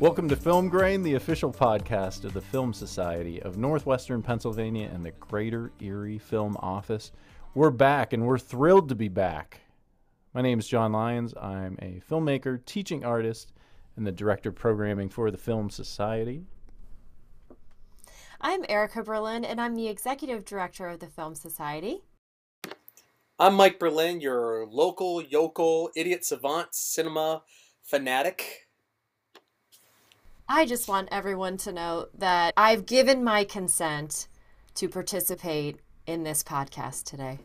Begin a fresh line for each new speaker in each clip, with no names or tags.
Welcome to Film Grain, the official podcast of the Film Society of Northwestern Pennsylvania and the Greater Erie Film Office. We're back and we're thrilled to be back. My name is John Lyons. I'm a filmmaker, teaching artist, and the director of programming for the Film Society.
I'm Erica Berlin, and I'm the executive director of the Film Society.
I'm Mike Berlin, your local, yokel, idiot savant, cinema fanatic.
I just want everyone to know that I've given my consent to participate in this podcast today.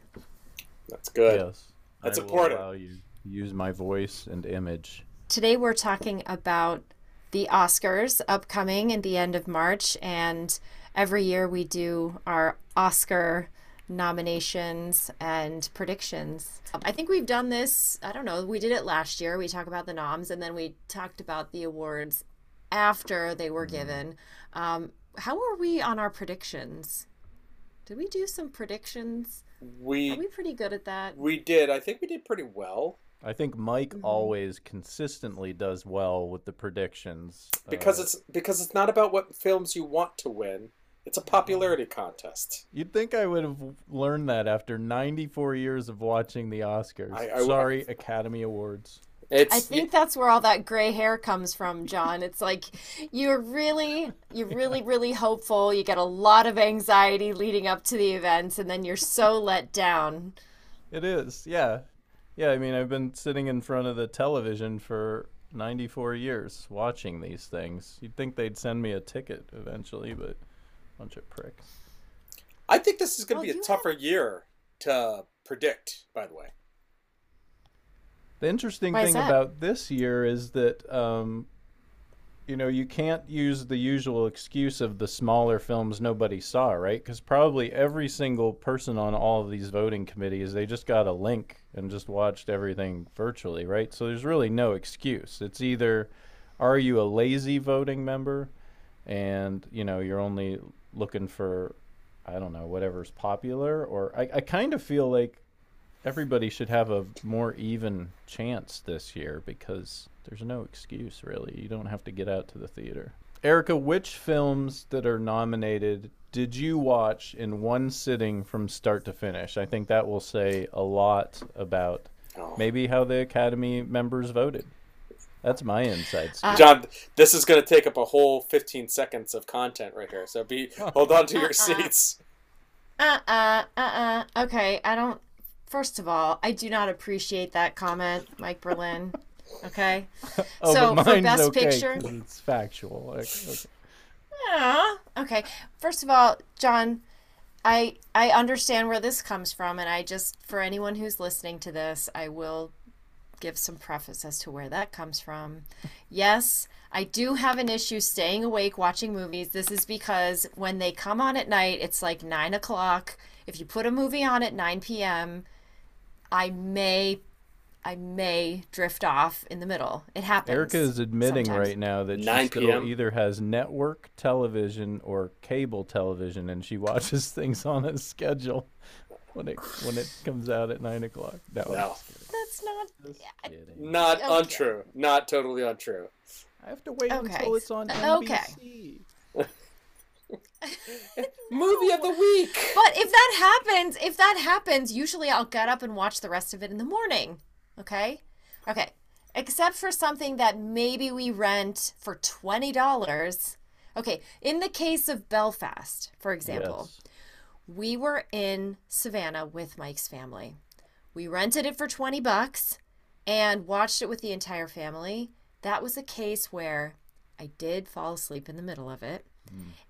That's good.
Yes.
That's
I will
important.
allow you use my voice and image.
Today we're talking about the Oscars upcoming at the end of March, and every year we do our Oscar nominations and predictions. I think we've done this, I don't know, we did it last year. We talked about the noms and then we talked about the awards after they were given. Um, how are we on our predictions? Did we do some predictions? We Are
We
we pretty good at that?
we did. I think we did pretty well
I think Mike
Mm-hmm.
always consistently does well with the predictions.
because
Uh,
it's because it's not about what films you want to win. It's a popularity contest.
You'd think I would have learned that after 94 years of watching the Oscars.
I- I-
Sorry, Academy Awards.
It's
I think that's where all that gray hair comes from, John. It's like you're really, you're really, really hopeful. You get a lot of anxiety leading up to the events, and then you're so let down.
It is, yeah. Yeah, I mean, I've been sitting in front of the television for 94 years watching these things. You'd think they'd send me a ticket eventually, but bunch of pricks.
I think this is going
Well,
to be a tougher year to predict. By the way,
The interesting
Why
thing about this year is that, um, you know, you can't use the usual excuse of the smaller films nobody saw, right? Because probably every single person on all of these voting committees, they just got a link and just watched everything virtually, right? So there's really no excuse. It's either are you a lazy voting member and, you know, you're only looking for, I don't know, whatever's popular, or I, I kind of feel like everybody should have a more even chance this year because there's no excuse really. You don't have to get out to the theater. Erica, which films that are nominated did you watch in one sitting from start to finish? I think that will say a lot about
Oh.
maybe how the Academy members voted. That's my insights.
Uh,
John, this is going to take up a whole 15 seconds of content right here. So be hold on to your
Uh-uh.
seats.
Uh uh uh uh. Okay, I don't. First of all, I do not appreciate that comment, Mike Berlin. Okay.
oh,
so for Best
okay
Picture-
it's factual. Okay.
Yeah. Okay. First of all, John, I I understand where this comes from, and I just for anyone who's listening to this, I will give some preface as to where that comes from. Yes, I do have an issue staying awake watching movies. This is because when they come on at night, it's like nine o'clock. If you put a movie on at nine p.m., I may. I may drift off in the middle. It happens.
Erica is admitting
sometimes.
right now that she still either has network television or cable television, and she watches things on a schedule when it when it comes out at nine o'clock. No,
No.
That's not.
Just kidding.
Not
Okay.
untrue. Not totally untrue.
I have to wait
Okay.
until it's on
NBC. okay.
Movie of the week.
But if that happens, if that happens, usually I'll get up and watch the rest of it in the morning. Okay? Okay. Except for something that maybe we rent for $20. Okay, in the case of Belfast, for example,
Yes.
we were in Savannah with Mike's family. We rented it for 20 bucks and watched it with the entire family. That was a case where I did fall asleep in the middle of it.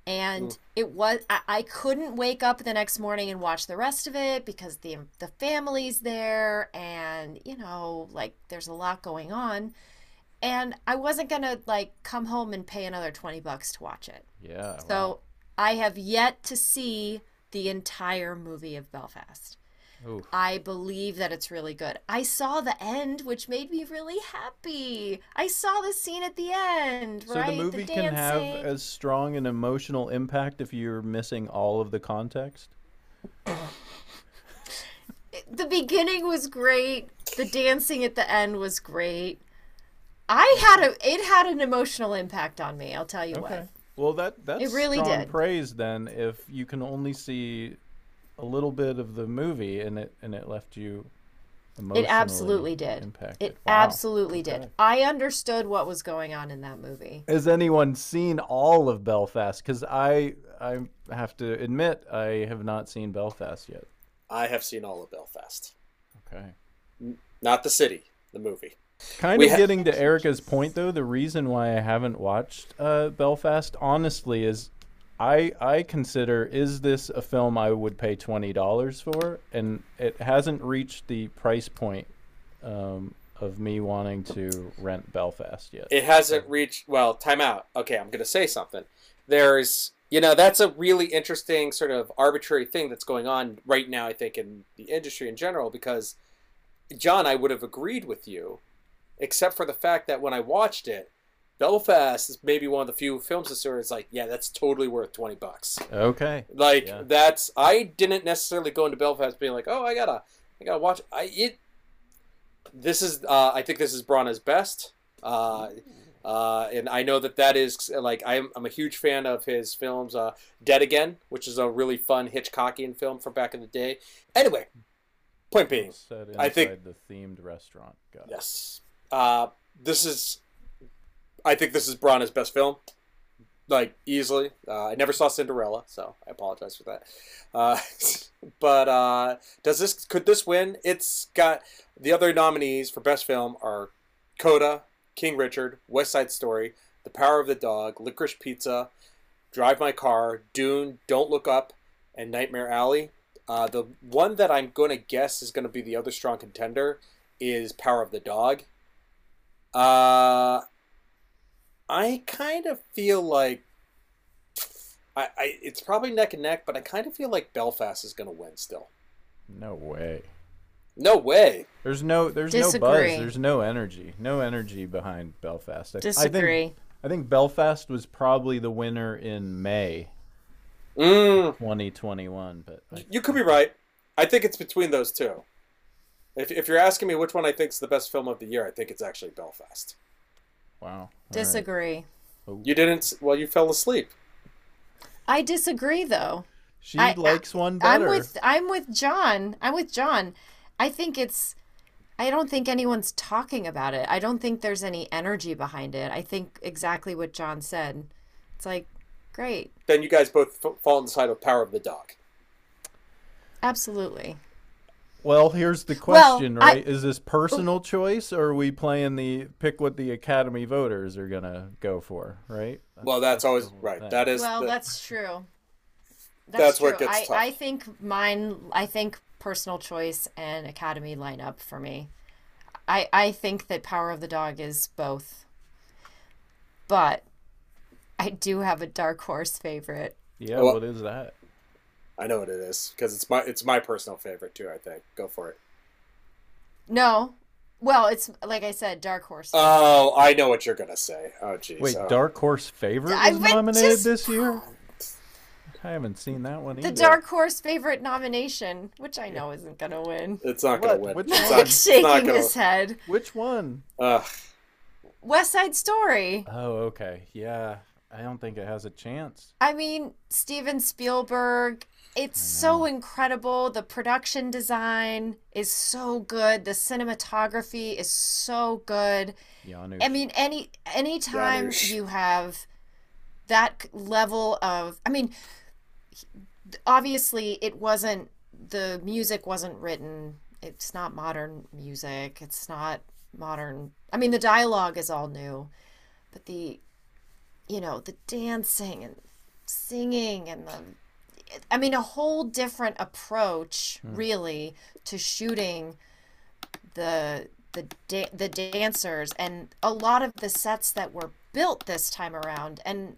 And it was I, I couldn't wake up the next morning and watch the rest of it because the the family's there and you know like there's a lot going on and I wasn't going to like come home and pay another 20 bucks to watch it.
Yeah.
So
wow.
I have yet to see the entire movie of Belfast.
Oof.
I believe that it's really good. I saw the end, which made me really happy. I saw the scene at the end,
So
right?
the movie can have as strong an emotional impact if you're missing all of the context.
the beginning was great. The dancing at the end was great. I had a it had an emotional impact on me. I'll tell you
Okay.
what.
Well, that that's
really
strong
did.
praise then. If you can only see a little bit of the movie and it and it left you emotionally
It absolutely did.
impacted.
It
Wow.
absolutely
Okay.
did. I understood what was going on in that movie.
Has anyone seen all of Belfast? Because I I have to admit I have not seen Belfast yet.
I have seen all of Belfast.
Okay.
Not the city, the movie.
Kind
We
of
ha-
getting to Erica's point though, the reason why I haven't watched uh, Belfast honestly is I I consider is this a film I would pay twenty dollars for, and it hasn't reached the price point um, of me wanting to rent Belfast yet.
It hasn't reached well, time out. Okay, I'm gonna say something. There's you know, that's a really interesting sort of arbitrary thing that's going on right now, I think, in the industry in general, because John, I would have agreed with you, except for the fact that when I watched it, Belfast is maybe one of the few films this year. It's like, yeah, that's totally worth twenty bucks.
okay.
Like
Yeah.
that's I didn't necessarily go into Belfast being like, oh, I gotta, I gotta watch. I it. This is, uh, I think this is Branagh's best, uh, uh, and I know that that is like I'm, I'm a huge fan of his films. Uh, Dead Again, which is a really fun Hitchcockian film from back in the day. Anyway, point being, I think-
the themed restaurant. Got.
Yes. Uh, this is, I think this is Branagh's best film, like easily. Uh, I never saw Cinderella, so I apologize for that. Uh, but uh, does this could this win? It's got the other nominees for best film are Coda, King Richard, West Side Story, The Power of the Dog, Licorice Pizza, Drive My Car, Dune, Don't Look Up, and Nightmare Alley. Uh, the one that I'm going to guess is going to be the other strong contender is Power of the Dog. Uh, I kind of feel like I, I it's probably neck and neck, but I kind of feel like Belfast is going to win still.
No way.
No way.
There's no there's no buzz. There's no energy. No energy behind Belfast. I- I think
Disagree.
I think Belfast was probably the winner in May
Mm,
2021, but I,
you could be right. I think it's between those two. If, if you're asking me which one I think is the best film of the year, I think it's actually Belfast.
Wow. All right.
Disagree.
You didn't. Well, you fell asleep.
I disagree though.
She
I-
likes one better.
I'm with I'm with John. I'm with John. I think it's I don't think anyone's talking about it. I don't think there's any energy behind it. I think exactly what John said. It's like great.
Then you guys both f- fall on the side of Power of the Dog.
Absolutely.
Well, here's the
Well,
question,
I-
right? Is this personal choice or are we playing the pick what the Academy voters are going to go for, right?
Well, that's always right.
thing.
That is.
Well,
the-
that's true.
That's where it gets
I,
tough.
I think mine I think personal choice and academy line up for me. I I think that Power of the Dog is both. But I do have a dark horse favorite.
Yeah,
Well-
what is that?
I know what it is because it's my it's my personal favorite too. I think. Go for it.
No. Well, it's like I said, dark horse.
Oh, I know what you're gonna say. Oh, jeez.
Wait,
oh.
Dark Horse favorite
I
was nominated
just-
this year? I haven't seen that one either.
the dark horse favorite nomination, which I know isn't gonna win.
It's not gonna
What?
win.
Which
It's
one?
not,
Nick's
not
shaking
gonna.
his head.
Which one?
Ugh.
West Side Story.
Oh, okay. Yeah. I don't think it has a chance.
I mean, Steven Spielberg, it's so incredible. The production design is so good. The cinematography is so good.
Janusz.
I mean, any anytime
Janusz.
you have that level of I mean, obviously it wasn't the music wasn't written. It's not modern music. It's not modern. I mean, the dialogue is all new, but the you know, the dancing and singing and the I mean, a whole different approach hmm. really to shooting the the da- the dancers and a lot of the sets that were built this time around and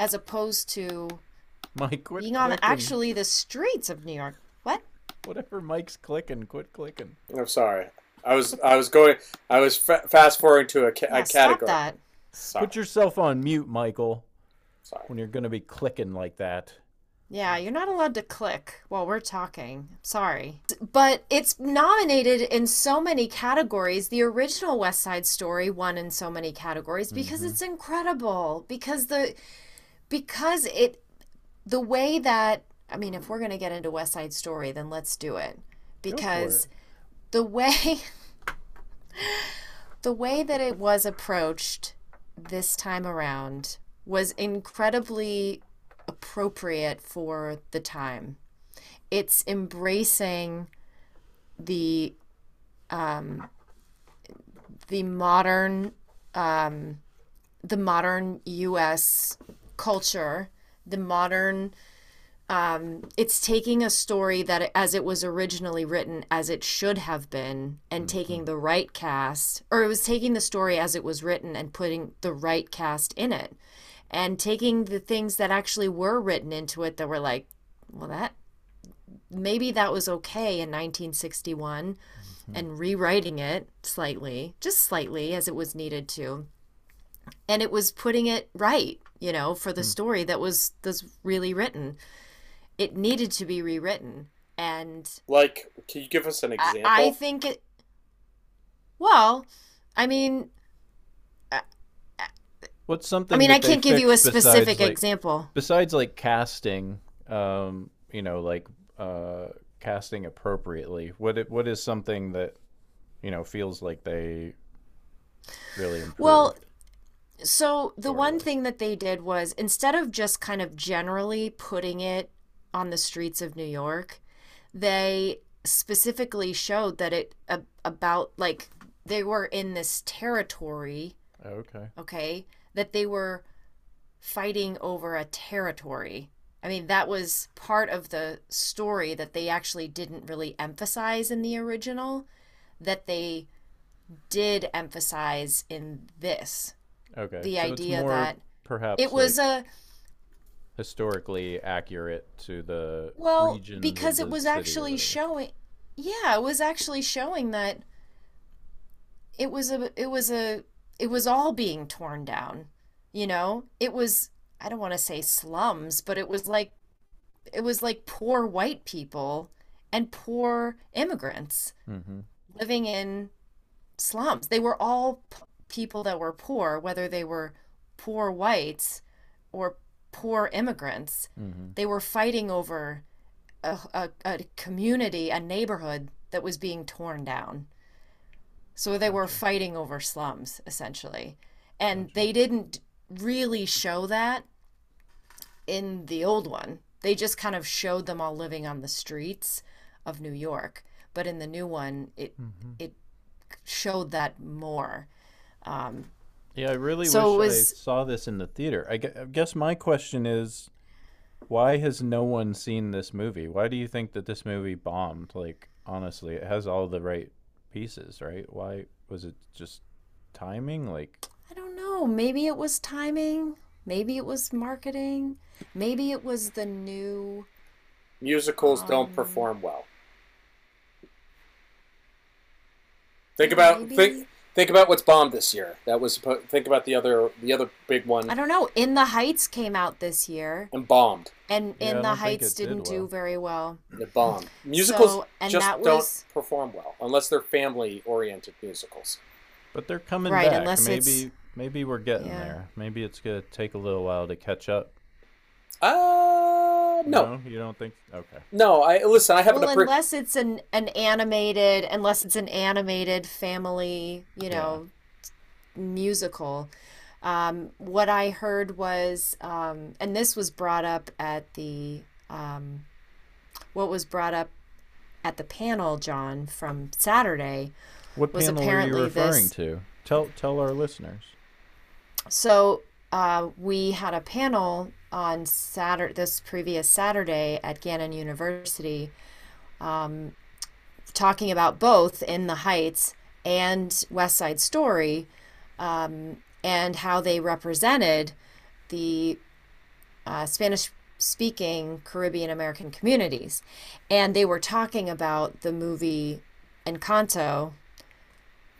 as opposed to
Mike, quit
being on
clicking.
actually the streets of New York. What?
Whatever Mike's clicking, quit clicking.
I'm sorry. I was I was going. I was fa- fast forwarding to a, ca-
Yeah,
a
stop
category.
that.
Sorry.
Put yourself on mute, Michael,
sorry.
when you're going to be clicking like that.
Yeah, you're not allowed to click while we're talking. Sorry. But it's nominated in so many categories. The original West Side Story won in so many categories because
Mm-hmm.
it's incredible. Because the because it the way that I mean, if we're going to get into West Side Story, then let's do it. Because
it.
the way the way that it was approached this time around was incredibly appropriate for the time. It's embracing the um, the modern um, the modern U.S. culture, the modern. Um, it's taking a story that, as it was originally written, as it should have been, and mm-hmm. taking the right cast, or it was taking the story as it was written and putting the right cast in it, and taking the things that actually were written into it that were like, well, that maybe that was okay in 1961 mm-hmm. and rewriting it slightly, just slightly as it was needed to. And it was putting it right, you know, for the mm. story that was was really written. It needed to be rewritten. And
Like, can you give us an example?
I think it well, I mean,
What's something?
I mean, I can't give you a
fixed besides,
specific
like-
example.
Besides, like casting, um, you know, like uh, casting appropriately. What it, what is something that you know feels like they really improved?
Well, So the
Sort
one
of.
thing that they did was instead of just kind of generally putting it on the streets of New York, they specifically showed that it a, about like they were in this territory, oh,
okay.
okay, that they were fighting over a territory. I mean, that was part of the story that they actually didn't really emphasize in the original, that they did emphasize in this.
Okay.
The
so
idea that
perhaps
It was a
historically accurate to the
well because it was actually showing yeah, it was actually showing that it was a it was a it was all being torn down. You know? It was I don't want to say slums, but it was like it was like poor white people and poor immigrants
Mhm.
living in slums. They were all p- people that were poor, whether they were poor whites or poor immigrants.
Mhm.
They were fighting over a, a, a community, a neighborhood that was being torn down. So they were fighting over slums, essentially. And they didn't really show that in the old one. They just kind of showed them all living on the streets of New York. But in the new one, it it showed that more. Um,
Yeah, I really
So
wish
was-
I saw this in the theater. I guess my question is, why has no one seen this movie? Why do you think that this movie bombed? Like, honestly, it has all the right pieces, right? Why was it just timing? Like,
I don't know. Maybe it was timing. Maybe it was marketing. Maybe it was the new.
Musicals don't
Um,
perform well. Think about
Maybe-
think think about what's bombed this year. That was suppo- think about the other the other big one.
I don't know. In the Heights came out this year,
and bombed.
and
Yeah,
In the Heights
it did
didn't do very well.
It bombed. Musicals
So, and
just
that
don't
was-
perform well unless they're family oriented musicals.
but they're coming
Right,
back.
unless it's-
maybe, maybe we're getting
Yeah.
there. Maybe it's gonna take a little while to catch up.
Uh no.
you don't think? Okay.
No, I listen, I have
Well,
appre-
unless it's an an animated, unless it's an animated family, you know, musical. Um, what I heard was, um, and this was brought up at the, um, what was brought up at the panel, John, from Saturday.
What
Was
panel are you
apparently
referring
this-
to? Tell tell our listeners.
So uh, we had a panel on Saturday, this previous Saturday at Gannon University, um, talking about both In the Heights and West Side Story, um, and how they represented the uh, Spanish-speaking Caribbean American communities, and they were talking about the movie Encanto,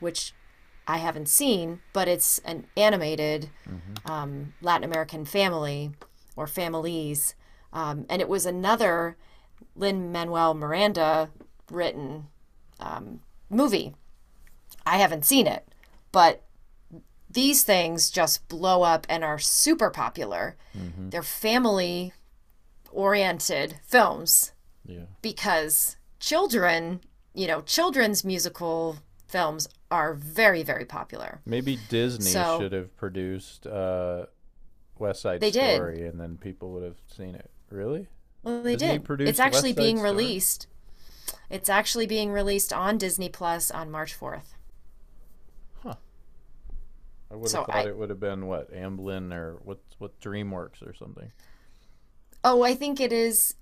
which I haven't seen, but it's an animated um, Latin American family or families Um, and it was another Lin Manuel Miranda written um, movie. I haven't seen it, but these things just blow up and are super popular.
Mm-hmm.
They're family oriented films
Yeah.
because children, you know, children's musical films are very, very popular.
Maybe Disney
So-
should have produced uh, West Side
They did.
Story, and then people would have seen it. Really?
Well, they
Disney
did. It's actually being
Story?
released. It's actually being released on Disney Plus on March 4th. Huh.
I would have
So
thought
I-
it would have been what Amblin or what what DreamWorks or something.
Oh, I think it is.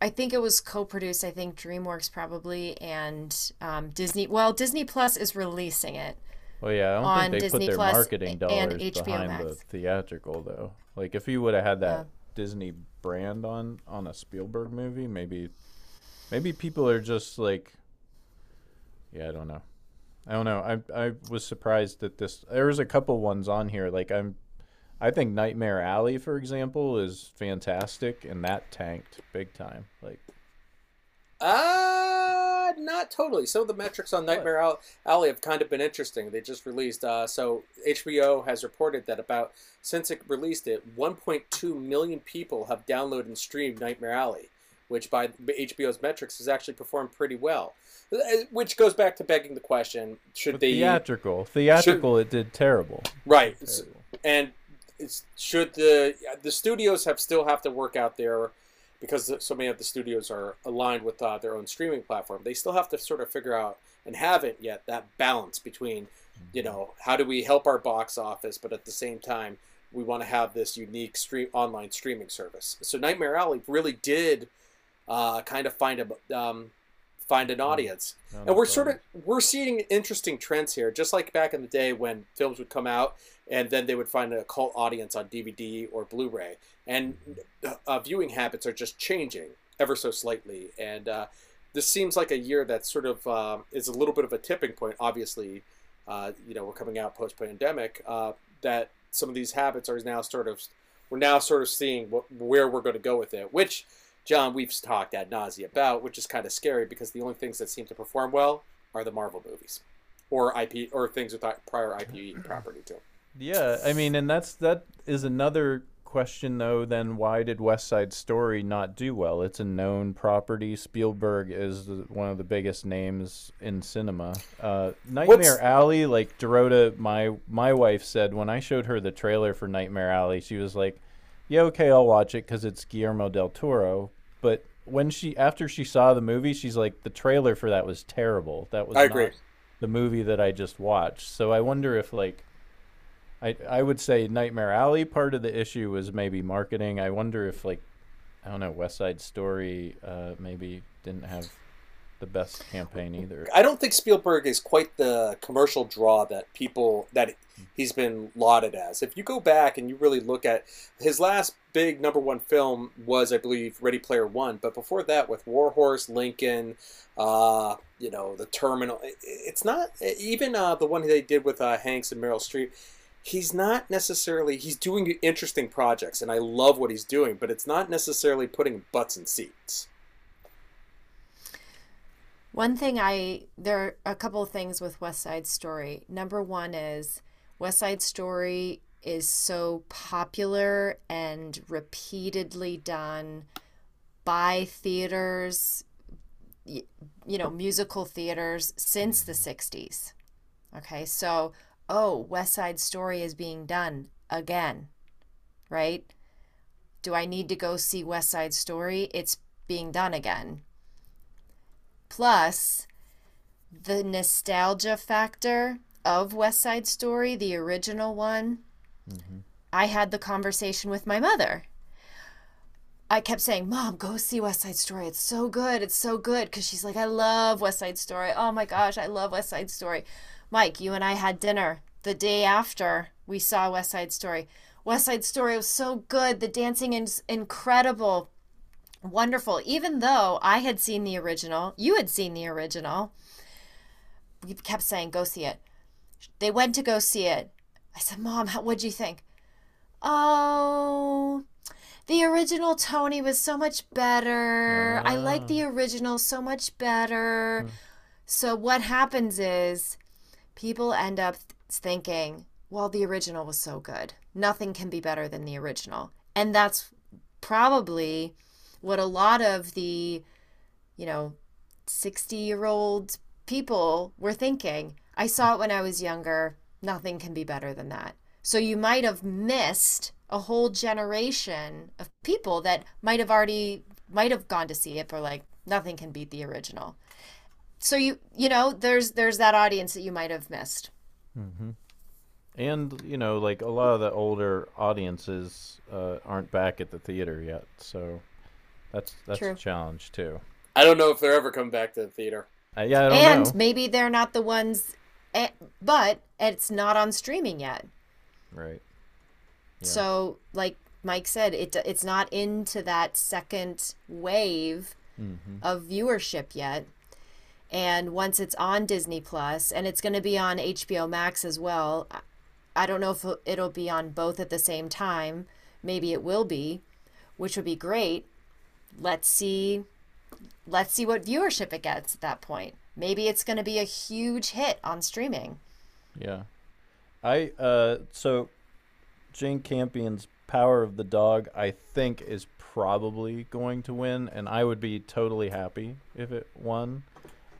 I think it was co-produced. I think DreamWorks probably and um, Disney. Well, Disney Plus is releasing it.
Well, yeah, I don't think they
Disney
put their
Plus
marketing dollars
HBO
behind the theatrical though. Like if you would have had that
Yeah.
Disney brand on on a Spielberg movie, maybe maybe people are just like yeah, I don't know. I don't know. I I was surprised that this there was a couple ones on here like I'm I think Nightmare Alley for example is fantastic and that tanked big time. Like
Uh, not totally. Some of the metrics on Nightmare Al- Alley have kind of been interesting. They just released. Uh, so HBO has reported that about since it released it, 1.2 million people have downloaded and streamed Nightmare Alley, which by HBO's metrics has actually performed pretty well. Uh, Which goes back to begging the question: Should they
theatrical. Theatrical it did terrible.
right?
Terrible.
and it's, should the the studios have still have to work out their because so many of the studios are aligned with uh, their own streaming platform they still have to sort of figure out and haven't yet that balance between you know how do we help our box office but at the same time we want to have this unique stream online streaming service. So nightmare alley really did uh, kind of find a um, find an audience.
No,
and we're sort of we're seeing interesting trends here just like back in the day when films would come out and then they would find a cult audience on dvd or blu-ray. And uh, viewing habits are just changing ever so slightly. And uh, this seems like a year that sort of uh, is a little bit of a tipping point obviously uh, you know we're coming out post-pandemic uh, that some of these habits are now sort of we're now sort of seeing what, where we're going to go with it which John, we've talked ad nausea about, which is kind of scary because the only things that seem to perform well are the Marvel movies, or IP, or things with prior IP property to them.
Yeah, I mean, and that's that is another question though. Then why did West Side Story not do well? It's a known property. Spielberg is the, one of the biggest names in cinema. Uh, Nightmare Alley, like Dorota, my my wife said when I showed her the trailer for Nightmare Alley, she was like, "Yeah, okay, I'll watch it because it's Guillermo del Toro." But when she after she saw the movie, she's like, "The trailer for that was terrible. That was
I agree.
the movie that I just watched." So I wonder if like I I would say Nightmare Alley part of the issue was maybe marketing. I wonder if like I don't know West Side Story uh, maybe didn't have the best campaign either.
I don't think Spielberg is quite the commercial draw that people that he's been lauded as. If you go back and you really look at his last big number one film was, I believe, Ready Player One. But before that, with Warhorse, Lincoln, uh, you know, The Terminal, it- it's not even uh, the one they did with uh, Hanks and Meryl Streep. He's not necessarily he's doing interesting projects, and I love what he's doing, but it's not necessarily putting butts in seats.
One thing I there are a couple of things with West Side Story. Number one is West Side Story is so popular and repeatedly done by theaters, you know, musical theaters since the 60s. Okay, so oh, West Side Story is being done again, right? Do I need to go see West Side Story? It's being done again plus the nostalgia factor of West Side Story, the original one. I had the conversation with my mother. I kept saying, Mom, go see West Side Story. It's so good. It's so good. Because she's like, I love West Side Story. Oh my gosh, I love West Side Story. Mike, you and I had dinner the day after we saw West Side Story. West Side Story was so good. The dancing is incredible wonderful. Even though I had seen the original, you had seen the original, we kept saying, go see it. They went to go see it. I said, Mom, how, what'd you think? Oh, the original Tony was so much better. I like
Ah.
the original so much better.
Hmm.
So what happens is people end up thinking, well, the original was so good. Nothing can be better than the original. And that's probably what a lot of the, you know, 60 year old people were thinking. I saw it when I was younger. Nothing can be better than that. So you might have missed a whole generation of people that might have already might have gone to see it for like nothing can beat the original. So you you know there's there's that audience that you might have missed.
hmm And you know, like a lot of the older audiences uh, aren't back at the theater yet, so that's that's
True.
a challenge too.
I don't know if they're ever coming back to the theater.
Uh, yeah, I don't
and
know.
maybe they're not the ones eh, but it's not on streaming yet.
Right. Yeah.
So like Mike said it it's not into that second wave
hmm
of viewership yet. And once it's on Disney Plus and it's going to be on HBO Max as well, I- I don't know if it'll be on both at the same time. Maybe it will be, which would be great. Let's see let's see what viewership it gets at that point. Maybe it's going to be a huge hit on streaming.
Yeah. I uh so Jane Campion's Power of the Dog I think is probably going to win and I would be totally happy if it won.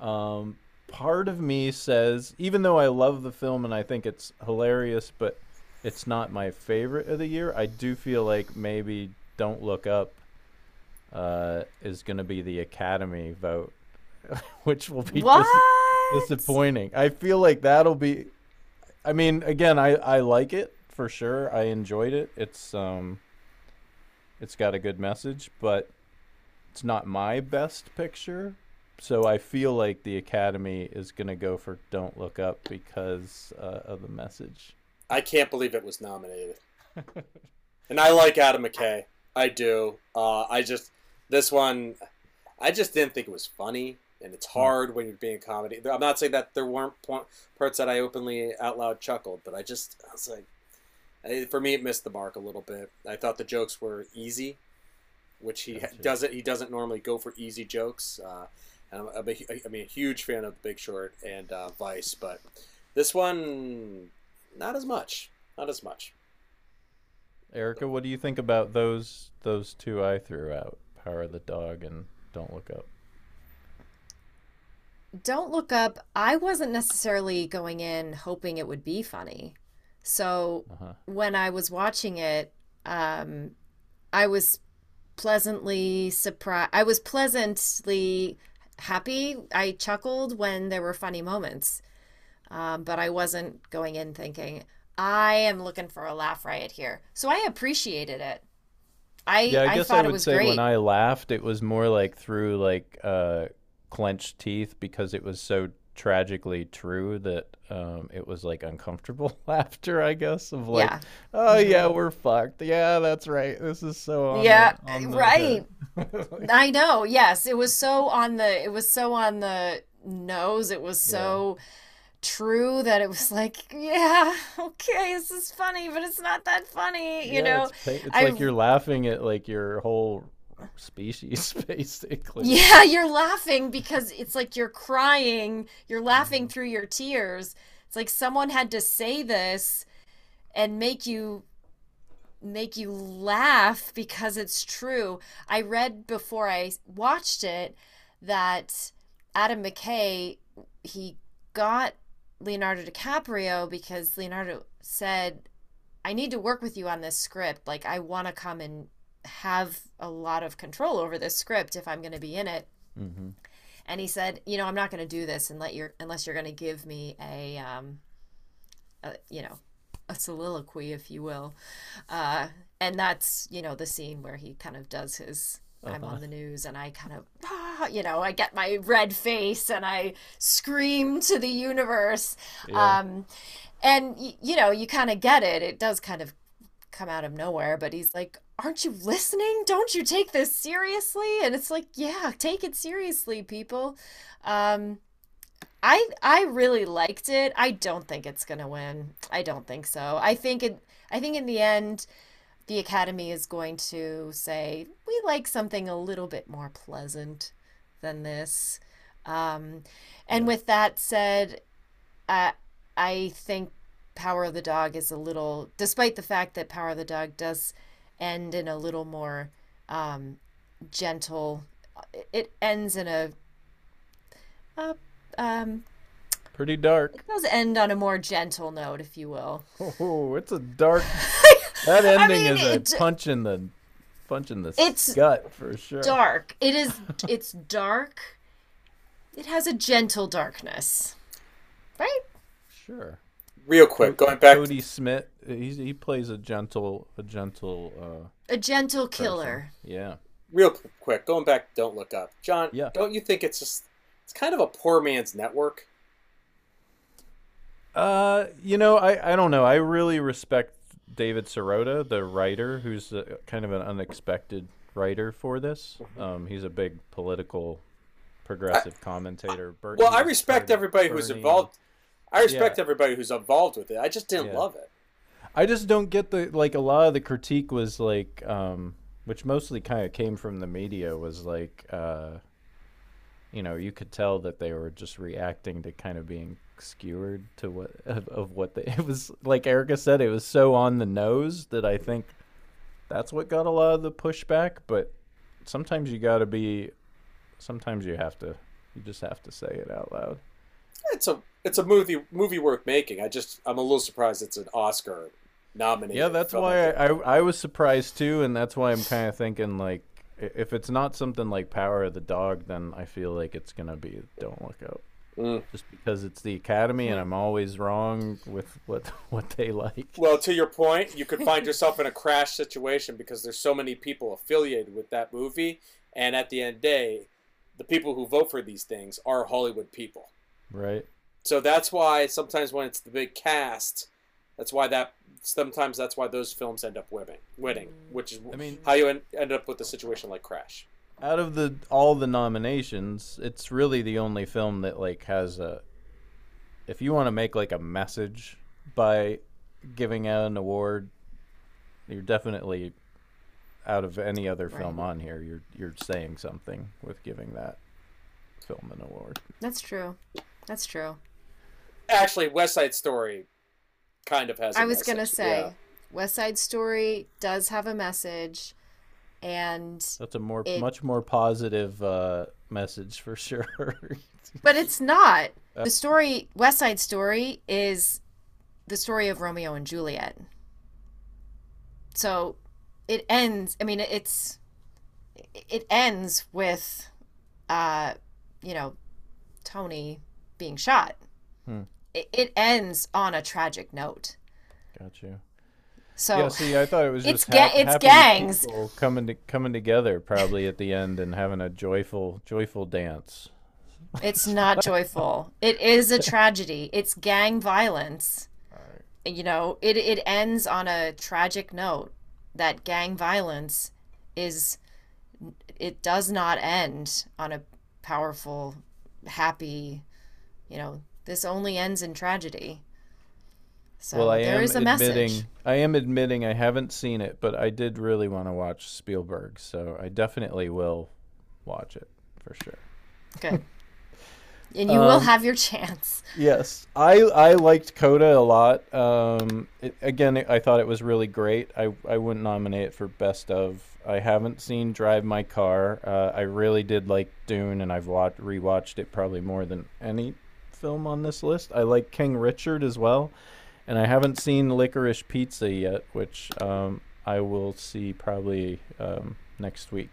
Um part of me says even though I love the film and I think it's hilarious but it's not my favorite of the year, I do feel like maybe Don't Look Up uh is going to be the Academy vote which will be dis- disappointing. I feel like that'll be. I mean, again, I I like it for sure. I enjoyed it. It's um. It's got a good message, but it's not my best picture. So I feel like the Academy is gonna go for "Don't Look Up" because uh, of the message.
I can't believe it was nominated. and I like Adam McKay. I do. Uh, I just this one, I just didn't think it was funny, and it's hard when you're being comedy. I'm not saying that there weren't po- parts that I openly out loud chuckled, but I just I was like, I, for me, it missed the mark a little bit. I thought the jokes were easy, which he
Gotcha.
doesn't. He doesn't normally go for easy jokes. Uh, and I'm, I'm a, I mean, a huge fan of The Big Short and uh, Vice, but this one, not as much. Not as much.
Erica, what do you think about those those two I threw out? Power of the Dog and Don't Look Up.
Don't Look Up, I wasn't necessarily going in hoping it would be funny. So
Uh-huh.
when I was watching it, um, I was pleasantly surprised. I was pleasantly happy. I chuckled when there were funny moments, um, but I wasn't going in thinking, I am looking for a laugh riot here. So I appreciated it. I,
Yeah, I
I
guess
thought
I
it
would
was
say
great.
when I laughed, it was more like through like uh, clenched teeth because it was so tragically true that um, it was like uncomfortable laughter. I guess of like,
yeah.
oh yeah, we're fucked. Yeah, that's right. This is so on the-
Yeah,
on the
right.
head.
I know. Yes, it was so on the it was so on the nose. It was so true that it was like, yeah, okay, this is funny, but it's not that funny, you
Yeah,
know.
it's, it's like you're laughing at like your whole species, basically.
Yeah, you're laughing because it's like you're crying, you're laughing mm-hmm. through your tears. It's like someone had to say this and make you make you laugh because it's true. I read before I watched it that Adam McKay he got Leonardo DiCaprio because Leonardo said I need to work with you on this script. Like I want to come and have a lot of control over this script if I'm going to be in it.
hmm
And he said, you know, I'm not going to do this unless you're unless you're going to give me a, um, a, you know, a soliloquy, if you will. Uh, and that's you know the scene where he kind of does his. I'm
Uh-huh.
on the news and I kind of, ah, you know, I get my red face and I scream to the universe.
Yeah.
Um, and y- you know, you kind of get it. It does kind of come out of nowhere, but he's like, "Aren't you listening? Don't you take this seriously?" And it's like, "Yeah, take it seriously, people." Um, I I really liked it. I don't think it's gonna win. I don't think so. I think it. I think in the end, the Academy is going to say, we like something a little bit more pleasant than this. Um, and with that said, uh, I think Power of the Dog is a little, despite the fact that Power of the Dog does end in a little more um, gentle, it ends in a, a um,
Pretty dark.
it does end on a more gentle note, if you will.
Oh, it's a dark. That ending
mean,
is a
it-
punch in the punch in the
It's
gut for sure.
Dark. It is. It's dark. It has a gentle darkness, right?
Sure.
Real quick, going back.
Cody Smith, he's, he plays a gentle, a gentle. uh
A gentle
person.
killer.
Yeah.
real quick, going back. Don't look up, John.
Yeah.
Don't you think it's just it's kind of a poor man's network?
Uh, you know, I, I don't know. I really respect David Sirota, the writer, who's a, kind of an unexpected writer for this.
Mm-hmm.
Um, he's a big political, progressive commentator. Bert-
Well, I respect
of
everybody who's
Bernie.
involved. I respect
Yeah.
everybody who's involved with it. I just didn't
Yeah.
love it.
I just don't get the like a lot of the critique was like um which mostly kind of came from the media was like uh you know, you could tell that they were just reacting to kind of being skewered to what of, of what they it was like Erica said it was so on the nose that I think that's what got a lot of the pushback, but sometimes you got to be sometimes you have to you just have to say it out loud.
It's a it's a movie movie worth making. I just I'm a little surprised it's an Oscar nominated.
Yeah, that's why I, I I was surprised too, and that's why I'm kind of thinking like if it's not something like Power of the Dog, then I feel like it's gonna be Don't Look Up,
Mm.
just because it's the Academy, and I'm always wrong with what what they like.
Well, to your point, you could find yourself in a crash situation because there's so many people affiliated with that movie, and at the end of the day, the people who vote for these things are Hollywood people.
Right?
So that's why sometimes when it's the big cast, that's why that sometimes that's why those films end up winning, winning, which is
I mean-
how you en- end up with a situation like Crash.
Out of the all the nominations, it's really the only film that like has a. If you want to make like a message by giving out an award, you're definitely out of any other film on here. You're you're saying something with giving that film an award.
That's true. That's true.
Actually, West Side Story kind of has. I
I was gonna say, West Side Story does have a message, and
That's a more
It-
much more positive uh, message for sure.
but it's not. The story West Side Story is the story of Romeo and Juliet. So it ends. I mean, it's it ends with, uh, you know, Tony being shot.
Hmm.
It, it ends on a tragic note.
Got you.
So
yeah, see, I thought it was
It's
just
ga-
hap-
it's
happy
gangs.
people coming to, coming together probably at the end and having a joyful joyful dance.
It's not joyful. It is a tragedy. It's gang violence. You know, it it ends on a tragic note. That gang violence is it does not end on a powerful, happy, you know, this only ends in tragedy. So
well, I
there
am
is a
admitting
message.
I am admitting I haven't seen it, but I did really want to watch Spielberg, so I definitely will watch it for sure.
Good. And you will
Um,
have your chance.
Yes, I I liked Coda a lot. Um, it, again, I thought it was really great. I I wouldn't nominate it for best of. I haven't seen Drive My Car. Uh, I really did like Dune, and I've watched rewatched it probably more than any film on this list. I like King Richard as well, and I haven't seen Licorice Pizza yet, which um, I will see probably um, next week.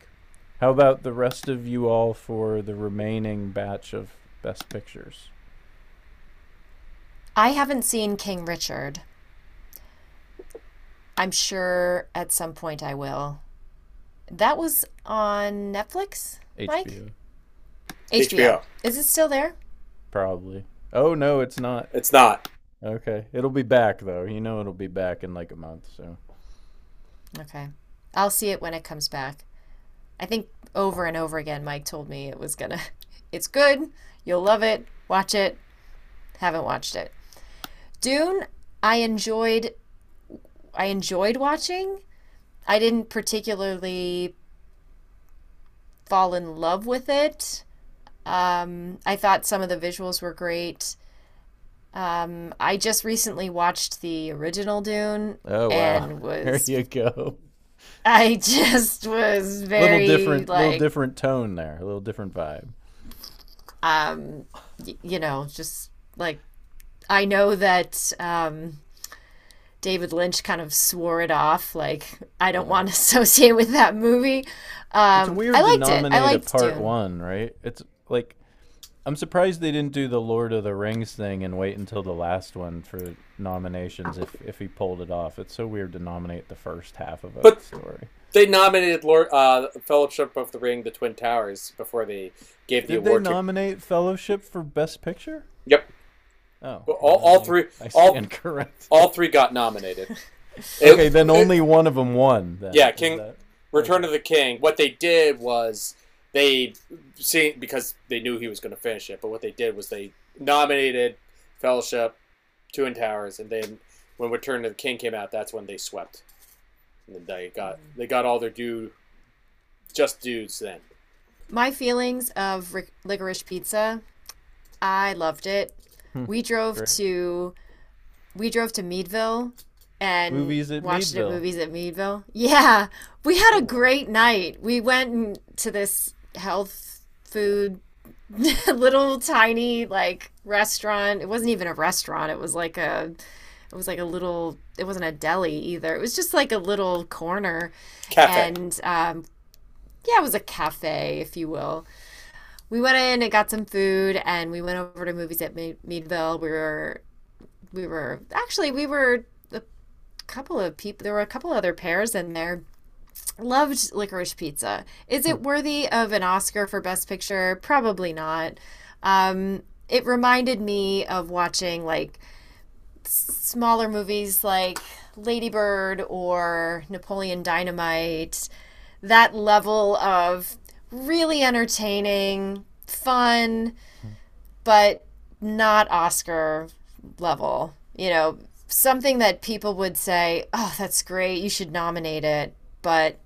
How about the rest of you all for the remaining batch of best pictures?
I haven't seen King Richard. I'm sure at some point I will. That was on Netflix? Mike?
HBO.
HBO.
Is it still there?
Probably. Oh no, it's not.
It's not.
Okay, it'll be back though. You know, it'll be back in like a month. So
Okay. I'll see it when it comes back. I think over and over again Mike told me it was gonna it's good, you'll love it, watch it. Haven't watched it. Dune, I enjoyed I enjoyed watching, I didn't particularly fall in love with it. Um, I thought some of the visuals were great. Um, I just recently watched the original Dune
Oh wow.
and
There
was
you go.
I just was very
little different,
like
little different tone there. A little different vibe.
um y- you know just like i know that um david lynch kind of swore it off like i don't want to associate with that movie um
It's weird
i
to
liked it i liked
a part
Dune.
one, right? It's like I'm surprised they didn't do the Lord of the Rings thing and wait until the last one for nominations if if he pulled it off. It's so weird to nominate the first half of a
But-
story.
They nominated Lord uh, Fellowship of the Ring, The Twin Towers before they gave the award.
Did they
award to.
nominate Fellowship for Best Picture?
Yep,
Oh,
Well, all- all three-
I
all-
stand correct.
all three got nominated.
Okay,
It-
then
it-
only one of them won. Then.
Yeah, King-
that-
Return of the King. What they did was they see because they knew he was going to finish it. But what they did was they nominated Fellowship, Twin Towers, and then when Return of the King came out, that's when they swept. And then they got they got all their due, just dudes. Then
my feelings of Ric- licorice pizza i loved it
Hmm,
we drove
great.
to we drove to meadville and
Movies at
watched it movies at meadville yeah we had a great night we went to this health food little tiny like restaurant it wasn't even a restaurant it was like a it was like a little it wasn't a deli either it was just like a little corner
cafe.
and um, yeah, it was a cafe, if you will. We went in and got some food, and we went over to movies at Me- Meadville. We were, we were actually we were a couple of people. There were a couple other pairs in there. Loved licorice pizza. Is it worthy of an Oscar for Best Picture? Probably not. Um, it reminded me of watching like smaller movies like Lady Bird or Napoleon Dynamite. That level of really entertaining, fun, but not Oscar level. You know, something that people would say, oh, that's great, you should nominate it, but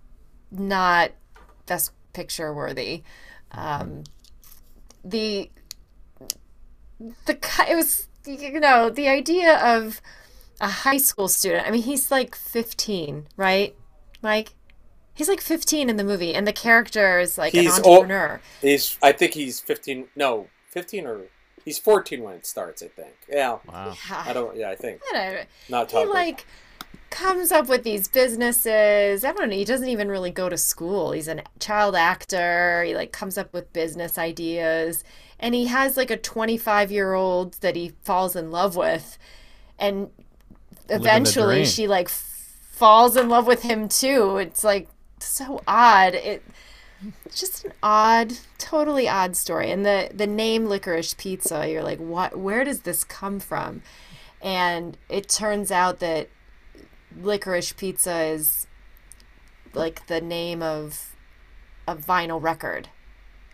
not Best Picture worthy. Um, the the it was you know the idea of a high school student. I mean, he's like 15, right, Like He's like 15 in the movie, and the character is like
He's
an
old-
entrepreneur.
He's I think he's fifteen. No, fifteen or he's fourteen when it starts. I think. Yeah,
Wow. Yeah.
I don't. Yeah, I think
I don't know.
not
he
toddler.
like comes up with these businesses. I don't know. He doesn't even really go to school. He's a child actor. He like comes up with business ideas, and he has like a 25 year old that he falls in love with, and eventually she like falls in love with him too. It's like so odd. It it's just an odd, totally odd story. And the the name licorice pizza, you're like, what? Where does this come from? And it turns out that licorice pizza is like the name of a vinyl record.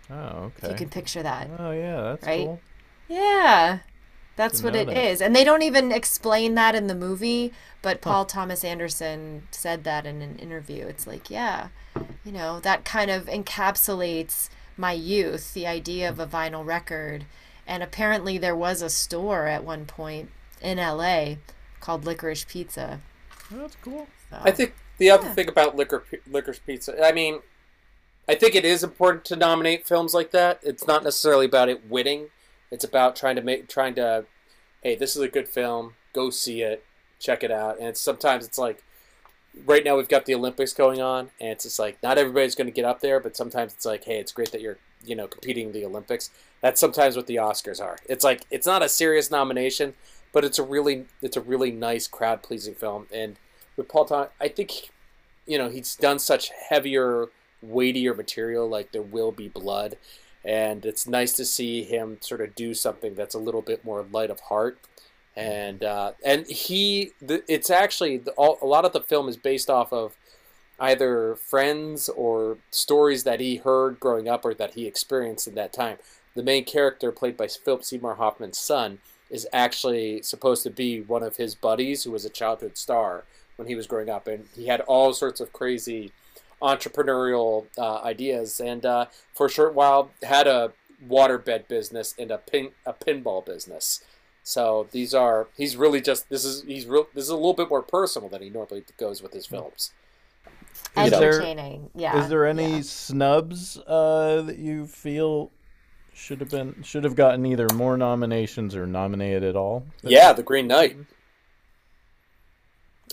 Oh,
If
okay.
you can picture that.
Oh yeah, that's
Right?
cool.
Yeah. That's what it
that.
is. And they don't even explain that in the movie, but Paul Thomas Anderson said that in an interview. It's like, yeah, you know, that kind of encapsulates my youth, the idea of a vinyl record. And apparently there was a store at one point in LA called Licorice Pizza.
Oh, that's cool.
So,
I think the other thing about liquor licorice pizza. I mean, I think it is important to nominate films like that. It's not necessarily about it winning. It's about trying to make trying to, hey, this is a good film. Go see it, check it out. And it's, sometimes it's like, right now we've got the Olympics going on, and it's just like not everybody's going to get up there, but sometimes it's like, hey, it's great that you're you know competing in the Olympics. That's sometimes what the Oscars are. It's like it's not a serious nomination, but it's a really it's a really nice crowd pleasing film. And with Paul Thomas, I think you know he's done such heavier, weightier material like There Will Be Blood, and it's nice to see him sort of do something that's a little bit more light of heart. And uh, and he, the, it's actually the, all, a lot of the film is based off of either friends or stories that he heard growing up or that he experienced in that time. The main character, played by Philip Seymour Hoffman's son, is actually supposed to be one of his buddies who was a childhood star when he was growing up, and he had all sorts of crazy entrepreneurial uh, ideas, and uh, for a short while had a waterbed business and a pin a pinball business. So these are he's really just this is he's real this is a little bit more personal than he normally goes with his films.
Is there-
Entertaining. yeah.
Is there any
yeah.
snubs uh, that you feel should have been should have gotten either more nominations or nominated at all?
Yeah, The Green Knight.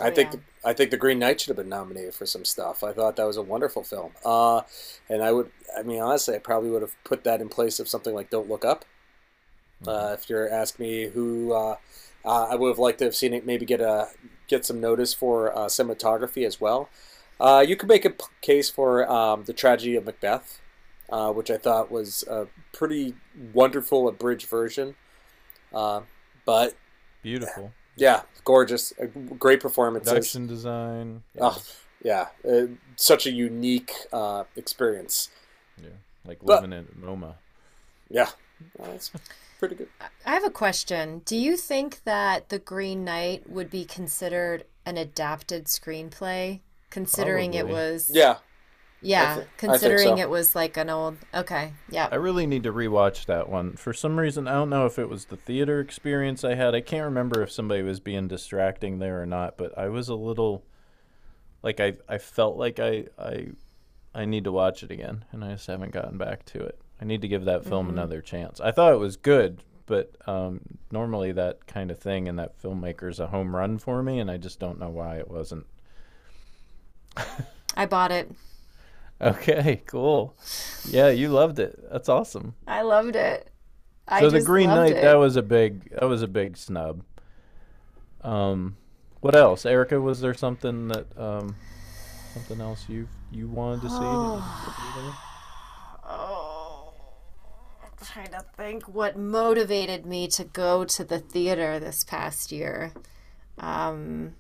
I
Oh,
think
yeah.
I think The Green Knight should have been nominated for some stuff. I thought that was a wonderful film. Uh, and I would, I mean, honestly, I probably would have put that in place of something like Don't Look Up. Uh, if you're asking me who, uh, uh, I would have liked to have seen it maybe get a get some notice for uh, cinematography as well. Uh, you could make a p- case for um, the tragedy of Macbeth, uh, which I thought was a pretty wonderful abridged version. Uh, but
Beautiful
yeah, gorgeous, great performances.
production design. Yeah,
Oh, yeah, uh, such a unique uh, experience.
yeah. like
but-
living in MoMA.
Yeah, it's pretty good.
I have a question. Do you think that The Green Knight would be considered an adapted screenplay, considering it was
Yeah,
yeah,
thi- I think
considering
so.
it was like an old okay, yeah.
I really need to rewatch that one. For some reason, I don't know if it was the theater experience I had. I can't remember if somebody was being distracting there or not, but I was a little like I I felt like I I I need to watch it again, and I just haven't gotten back to it. I need to give that film
Mm-hmm.
another chance. I thought it was good, but um, normally that kind of thing and that filmmaker's a home run for me, and I just don't know why it wasn't.
I bought it.
Okay, cool. Yeah, you loved it. That's awesome.
I loved it. I
so the Green Knight
it.
that was a big that was a big snub. Um, what else, Erica? Was there something that um, something else you you wanted to see? that
Oh, I'm trying to think what motivated me to go to the theater this past year. Um,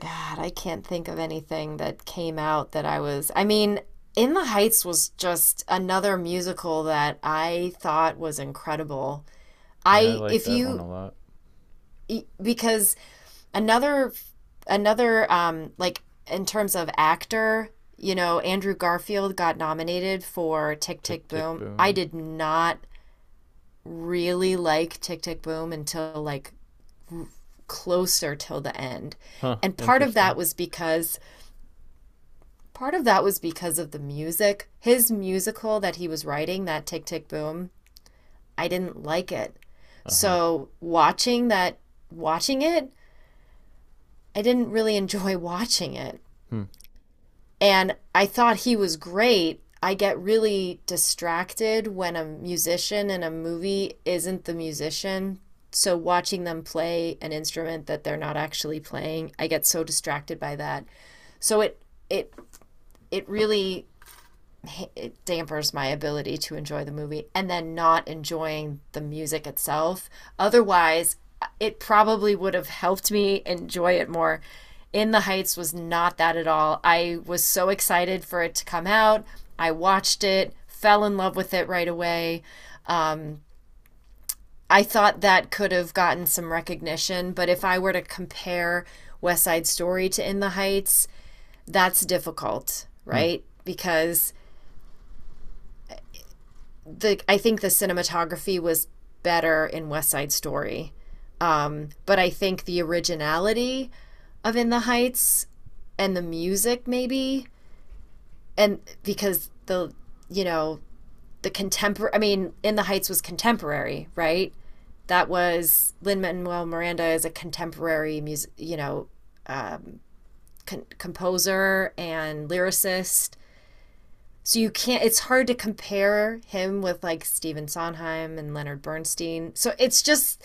God, I can't think of anything that came out that I was. I mean, In the Heights was just another musical that I thought was incredible. I,
Yeah, like
if you
one a lot.
because another another um like in terms of actor you know andrew garfield got nominated for tick tick,
Tick, Tick,
boom.
Boom.
i did not really like tick tick boom until like closer till the end.
Huh,
and part of that was because part of that was because of the music. His musical that he was writing that tick tick boom i didn't like it. So watching that watching it i didn't really enjoy watching it.
Hmm.
and i thought he was great. I get really distracted when a musician in a movie isn't the musician so watching them play an instrument that they're not actually playing i get so distracted by that. So it it it really it dampers my ability to enjoy the movie and then not enjoying the music itself. Otherwise it probably would have helped me enjoy it more. In the heights was not that at all. I was so excited for it to come out. I watched it fell in love with it right away. Um, I thought that could have gotten some recognition, but if I were to compare West Side Story to In the Heights, that's difficult, right? Because the I think the cinematography was better in West Side Story. Um, but I think the originality of In the Heights and the music maybe and because the you know the contemporary I mean In the Heights was contemporary, right? That was Lin Manuel Miranda is a contemporary music, you know, um, con- composer and lyricist. So you can't. It's hard to compare him with like Stephen Sondheim and Leonard Bernstein. So it's just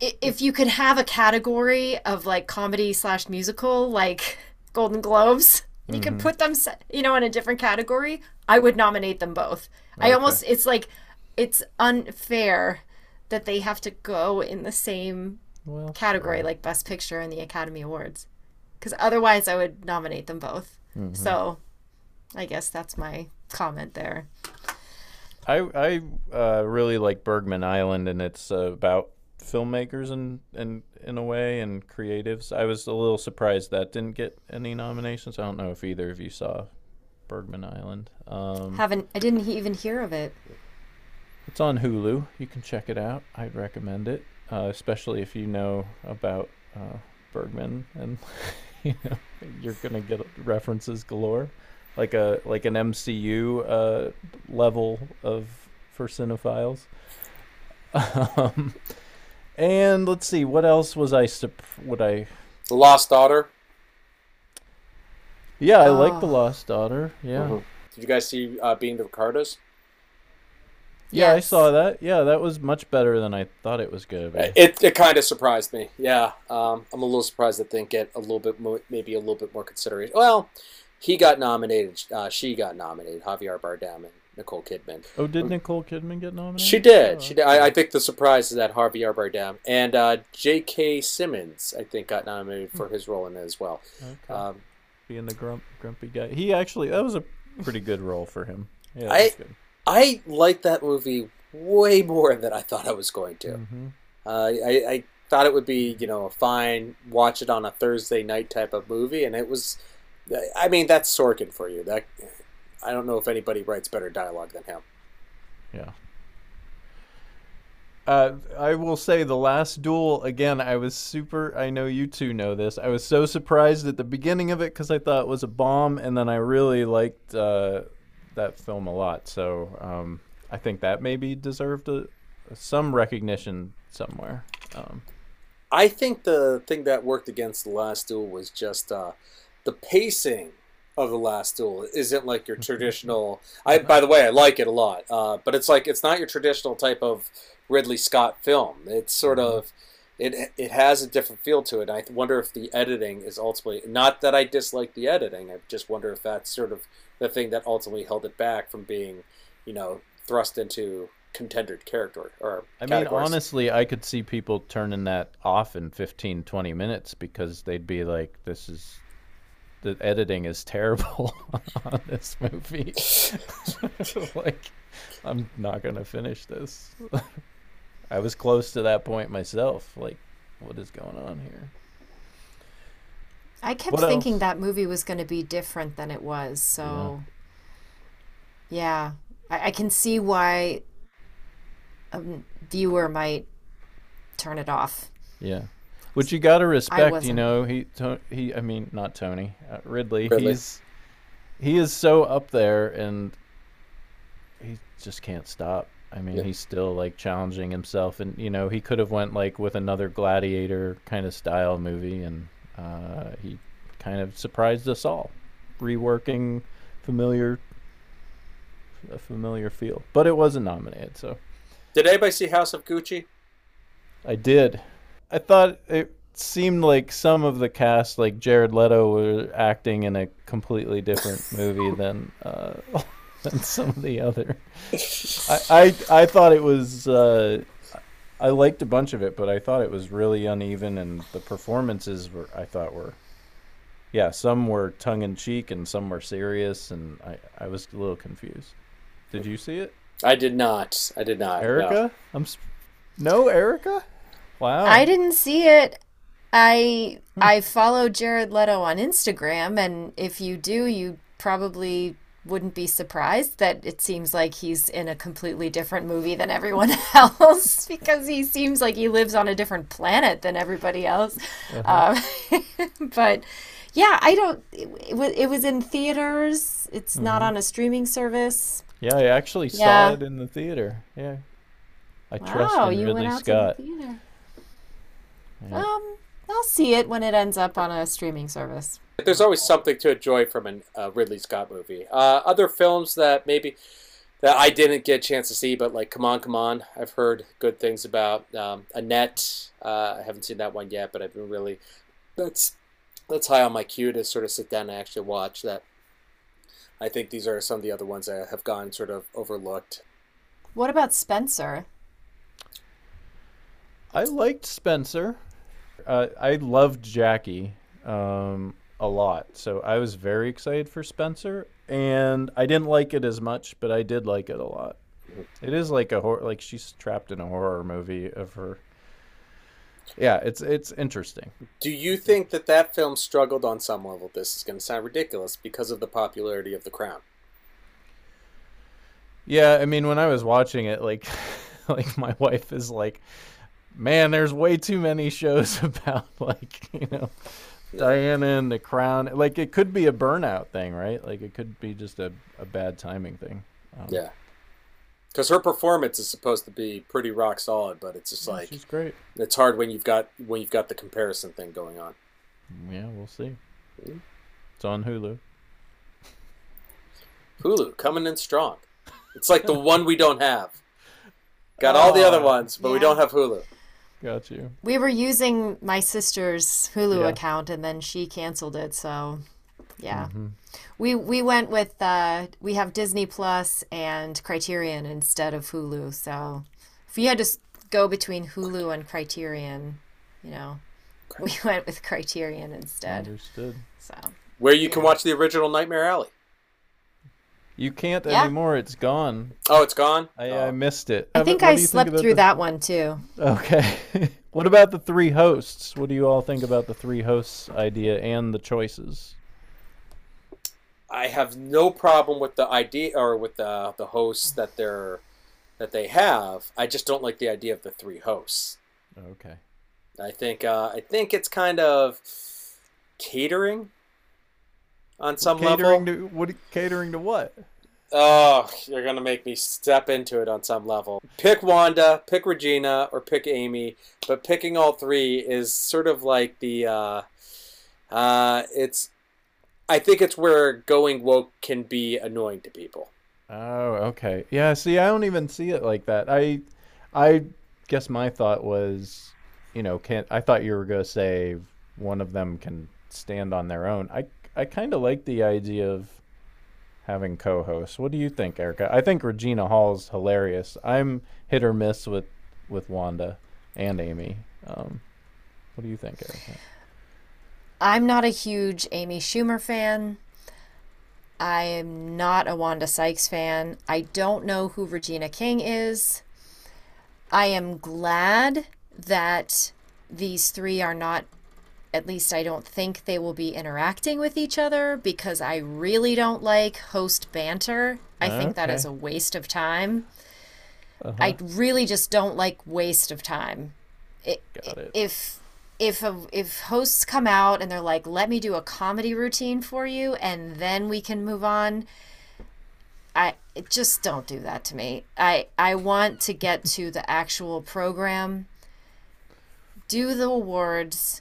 if you could have a category of like comedy slash musical, like Golden Globes, and you could put them, you know, in a different category, I would nominate them both. I almost. It's like it's unfair that they have to go in the same
Well,
category
sure.
like best picture in the academy awards because otherwise i would nominate them both
Mm-hmm.
so i guess that's my comment there
I I uh, really like Bergman Island, and it's uh, about filmmakers and and in a way and creatives. I was a little surprised that didn't get any nominations. I don't know if either of you saw Bergman Island. Um,
Haven't I didn't even hear of it.
It's on Hulu. You can check it out. I'd recommend it, uh, especially if you know about uh, Bergman and you know you're gonna get references galore, like a like an MCU uh, level of for cinephiles. Um, and let's see, what else was I sup- what I
The Lost Daughter.
Yeah, I like The
Oh.
Lost Daughter. Yeah.
Mhm. Did you guys see uh, Being the Ricardos?
Yeah, I saw that. Yeah, that was much better than I thought it was going to be.
It it kind of surprised me. Yeah, um, I'm a little surprised that they didn't get a little bit more, maybe a little bit more consideration. Well, he got nominated. Uh, she got nominated. Javier Bardem and Nicole Kidman.
Oh, did Nicole Kidman get nominated?
She did.
Oh,
She did. I, I think the surprise is that Javier Bardem and uh, J.K. Simmons, I think, got nominated for his role in it as well.
Okay.
Um,
Being the grump, grumpy guy. He actually, that was a pretty good role for him. Yeah, that
I-
good.
I liked that movie way more than I thought I was going to.
Mhm.
Uh, I, I thought it would be, you know, a fine watch it on a Thursday night type of movie, and it was. I mean, that's Sorkin for you. That I don't know if anybody writes better dialogue than him.
Yeah. Uh, I will say the last duel again. I was super. I know you two know this. I was so surprised at the beginning of it because I thought it was a bomb, and then I really liked uh, that film a lot. So um, I think that maybe deserved a, some recognition somewhere. Um,
I think the thing that worked against the last duel was just uh, the pacing of the last duel isn't like your traditional. I by the way, I like it a lot, uh, but it's like it's not your traditional type of Ridley Scott film. It's sort of it it has a different feel to it. I wonder if the editing is ultimately not that I dislike the editing. I just wonder if that's sort of the thing that ultimately held it back from being, you know, thrust into contender character or
I mean,
categories.
honestly, I could see people turning that off in 15, 20 minutes because they'd be like, "This is." The editing is terrible on this movie. like, I'm not gonna finish this. I was close to that point myself. Like, what is going on here?
I kept
What
thinking
else?
that movie was going to be different than it was. So, yeah, I, I can see why a viewer might turn it off.
Yeah, which you gotta respect. You know, he to, he. I mean, not Tony uh, Ridley.
Ridley.
He's he is so up there, and he just can't stop. I mean,
Yeah.
he's still like challenging himself, and you know, he could have went like with another gladiator kind of style movie, and uh, he kind of surprised us all, reworking familiar a familiar feel. But it wasn't nominated, so.
Did anybody see House of Gucci?
I did. I thought it seemed like some of the cast, like Jared Leto, were acting in a completely different movie than uh, than some of the other. I I, I thought it was. Uh, I liked a bunch of it, but I thought it was really uneven, and the performances were. I thought were. Yeah, some were tongue in cheek, and some were serious, and I I was a little confused. Did you see it,
I did not. I did not. no.
Erica? I'm. s- No, Erica. Wow.
I didn't see it. I I follow Jared Leto on Instagram, and if you do, you probably wouldn't be surprised that it seems like he's in a completely different movie than everyone else because he seems like he lives on a different planet than everybody else. Um, but yeah, I don't. It, it was it was in theaters. It's not on a streaming service.
Yeah, I actually
Yeah.
saw it in the theater. Yeah. I trust in
you
Ridley
went out
Scott.
to the theater.
Yeah.
Um, I'll see it when it ends up on a streaming service.
There's always something to enjoy from a uh, Ridley Scott movie. Uh, other films that maybe that I didn't get a chance to see, but like Come On, Come On, I've heard good things about. Um, Annette, uh, I haven't seen that one yet, but I've been really that's that's high on my queue to sort of sit down and actually watch that. I think these are some of the other ones that have gone sort of overlooked.
What about Spencer?
I liked Spencer. Uh, I loved Jackie um, a lot, so I was very excited for Spencer. And I didn't like it as much, but I did like it a lot. It is like a horror, like she's trapped in a horror movie of her yeah, it's it's interesting.
Do you think that that film struggled on some level? This is going to sound ridiculous because of the popularity of The Crown.
Yeah, I mean, when I was watching it, like, like my wife is like, "Man, there's way too many shows about like you know Diana and the Crown. Like, it could be a burnout thing, right? Like, it could be just a, a bad timing thing. Um,
Yeah. Because her performance is supposed to be pretty rock solid, but it's just like
she's great.
it's hard when you've got when you've got the comparison thing going on.
Yeah, we'll see.
Mhm.
It's on Hulu.
Hulu coming in strong. It's like the one we don't have. Got all the other
Oh,
ones, but we don't have Hulu.
Got you.
We were using my sister's Hulu
Yeah.
account and then she canceled it, so yeah.
Mhm.
We we went with uh we have Disney Plus and Criterion instead of Hulu, so if you had to go between Hulu and Criterion, you know, we went with Criterion instead.
Understood.
So
Where you can watch the original Nightmare Alley.
You can't
Yeah.
anymore. It's gone.
Oh, it's gone.
I,
Oh.
I missed it.
I think
about- what
I
do you think
slept through
the-
that one too.
Okay. what about the three hosts? What do you all think about the three hosts idea and the choices?
I have no problem with the idea or with the the hosts that they're that they have. I just don't like the idea of the three hosts.
Okay.
I think uh, I think it's kind of catering on some
catering
level.
to what? Catering to what?
Oh, you're gonna make me step into it on some level. Pick Wanda, pick Regina, or pick Amy, but picking all three is sort of like the. Uh, uh, it's. I think it's where going woke can be annoying to people.
Oh, okay. Yeah. See, I don't even see it like that. I, I guess my thought was, you know, can't. I thought you were gonna say one of them can stand on their own. I, I kind of like the idea of having co-hosts. What do you think, Erica? I think Regina Hall's hilarious. I'm hit or miss with with Wanda and Amy. Um, what do you think, Erica?
I'm not a huge Amy Schumer fan. I am not a Wanda Sykes fan. I don't know who Regina King is. I am glad that these three are not, at least I don't think they will be interacting with each other because I really don't like host banter. I think that is a waste of time.
Uh-huh.
I really just don't like waste of time. It,
Got it.
If if a, if hosts come out and they're like, "Let me do a comedy routine for you, and then we can move on," I just don't do that to me. I I want to get to the actual program, do the awards,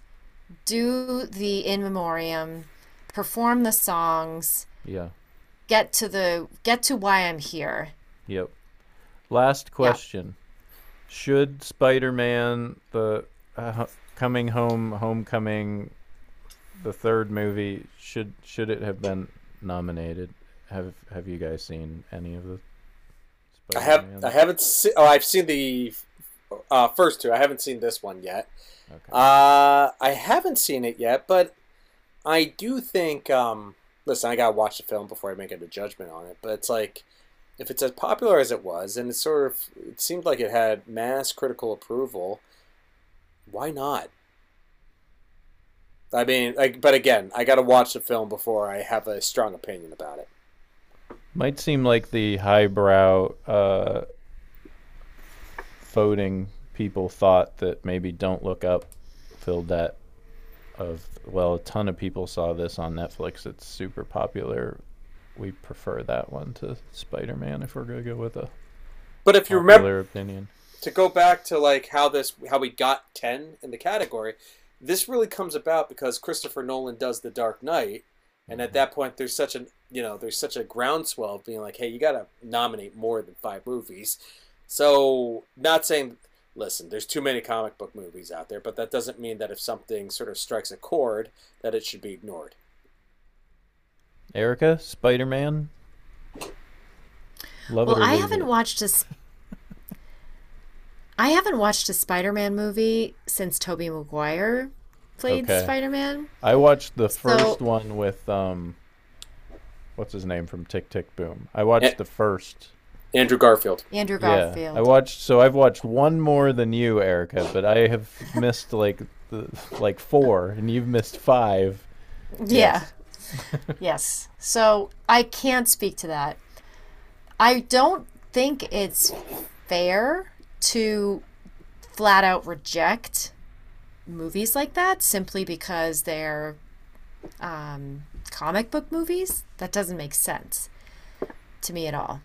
do the in memoriam, perform the songs,
yeah.
get to the get to why I'm here.
Yep. Last question. Should Spider-Man the uh, coming home homecoming the third movie should should it have been nominated? Have have you guys seen any of the
I have I haven't seen. Oh, I've seen the uh, first two. I haven't seen this one yet.
Okay.
Uh, I haven't seen it yet, but I do think. Um, listen, I gotta watch the film before I make a judgment on it. But it's like, if it's as popular as it was, and it sort of, it seemed like it had mass critical approval. Why not? I mean, like, but again, I gotta watch the film before I have a strong opinion about it.
Might seem like the highbrow uh, voting people thought that maybe Don't Look Up filled that of well a ton of people saw this on Netflix. It's super popular. We prefer that one to Spider-Man if we're gonna go with a
But if you
popular
remember,
opinion.
to go back to like how this how we got 10 in the category this really comes about because christopher nolan does the dark knight and at mm-hmm. that point there's such a you know there's such a groundswell of being like hey you gotta nominate more than five movies so not saying listen there's too many comic book movies out there but that doesn't mean that if something sort of strikes a chord that it should be ignored
Erica, Spider-Man. Love
Well,
it or
I haven't
it.
watched a. s- I haven't watched a Spider-Man movie since Tobey Maguire played
Okay.
Spider-Man.
I watched the
So-
first one with um, what's his name from Tick Tick Boom. I watched
Eh.
the first
Andrew Garfield.
Andrew Garfield.
Yeah, I watched. So I've watched one more than you, Erica, but I have missed like the, like four, and you've missed five.
Yeah. yes. So I can't speak to that. I don't think it's fair to flat out reject movies like that simply because they're um, comic book movies. That doesn't make sense to me at all.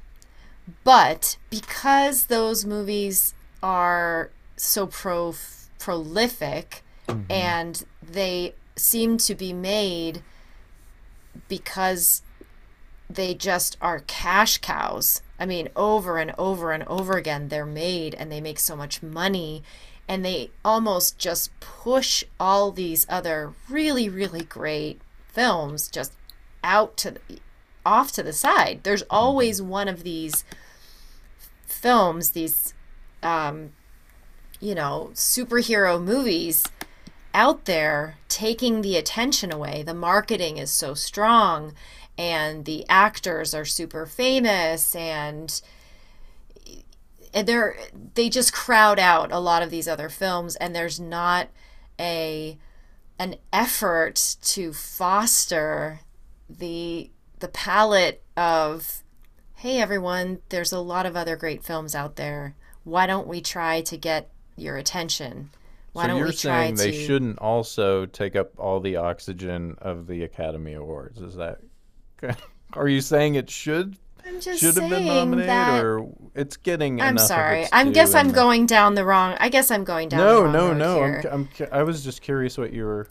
But because those movies are so pro- prolific mm-hmm. and they seem to be made because they just are cash cows. I mean, over and over and over again, they're made and they make so much money and they almost just push all these other really, really great films just out to the, off to the side. There's always one of these films, these, um, you know, superhero movies out there taking the attention away. The marketing is so strong and the actors are super famous and and they're they just crowd out a lot of these other films and there's not a an effort to foster the the palette of hey everyone there's a lot of other great films out there why don't we try to get your attention why
so
don't
you're
we try
saying
to
they shouldn't also take up all the oxygen of the Academy Awards? Is that? Are you saying it should
I'm just
should have been nominated,
that-
or it's getting?
I'm sorry. I guess I'm
the-
going down the wrong. I guess I'm going down. the
No,
wrong
no, no. I'm, I'm, I was just curious what you were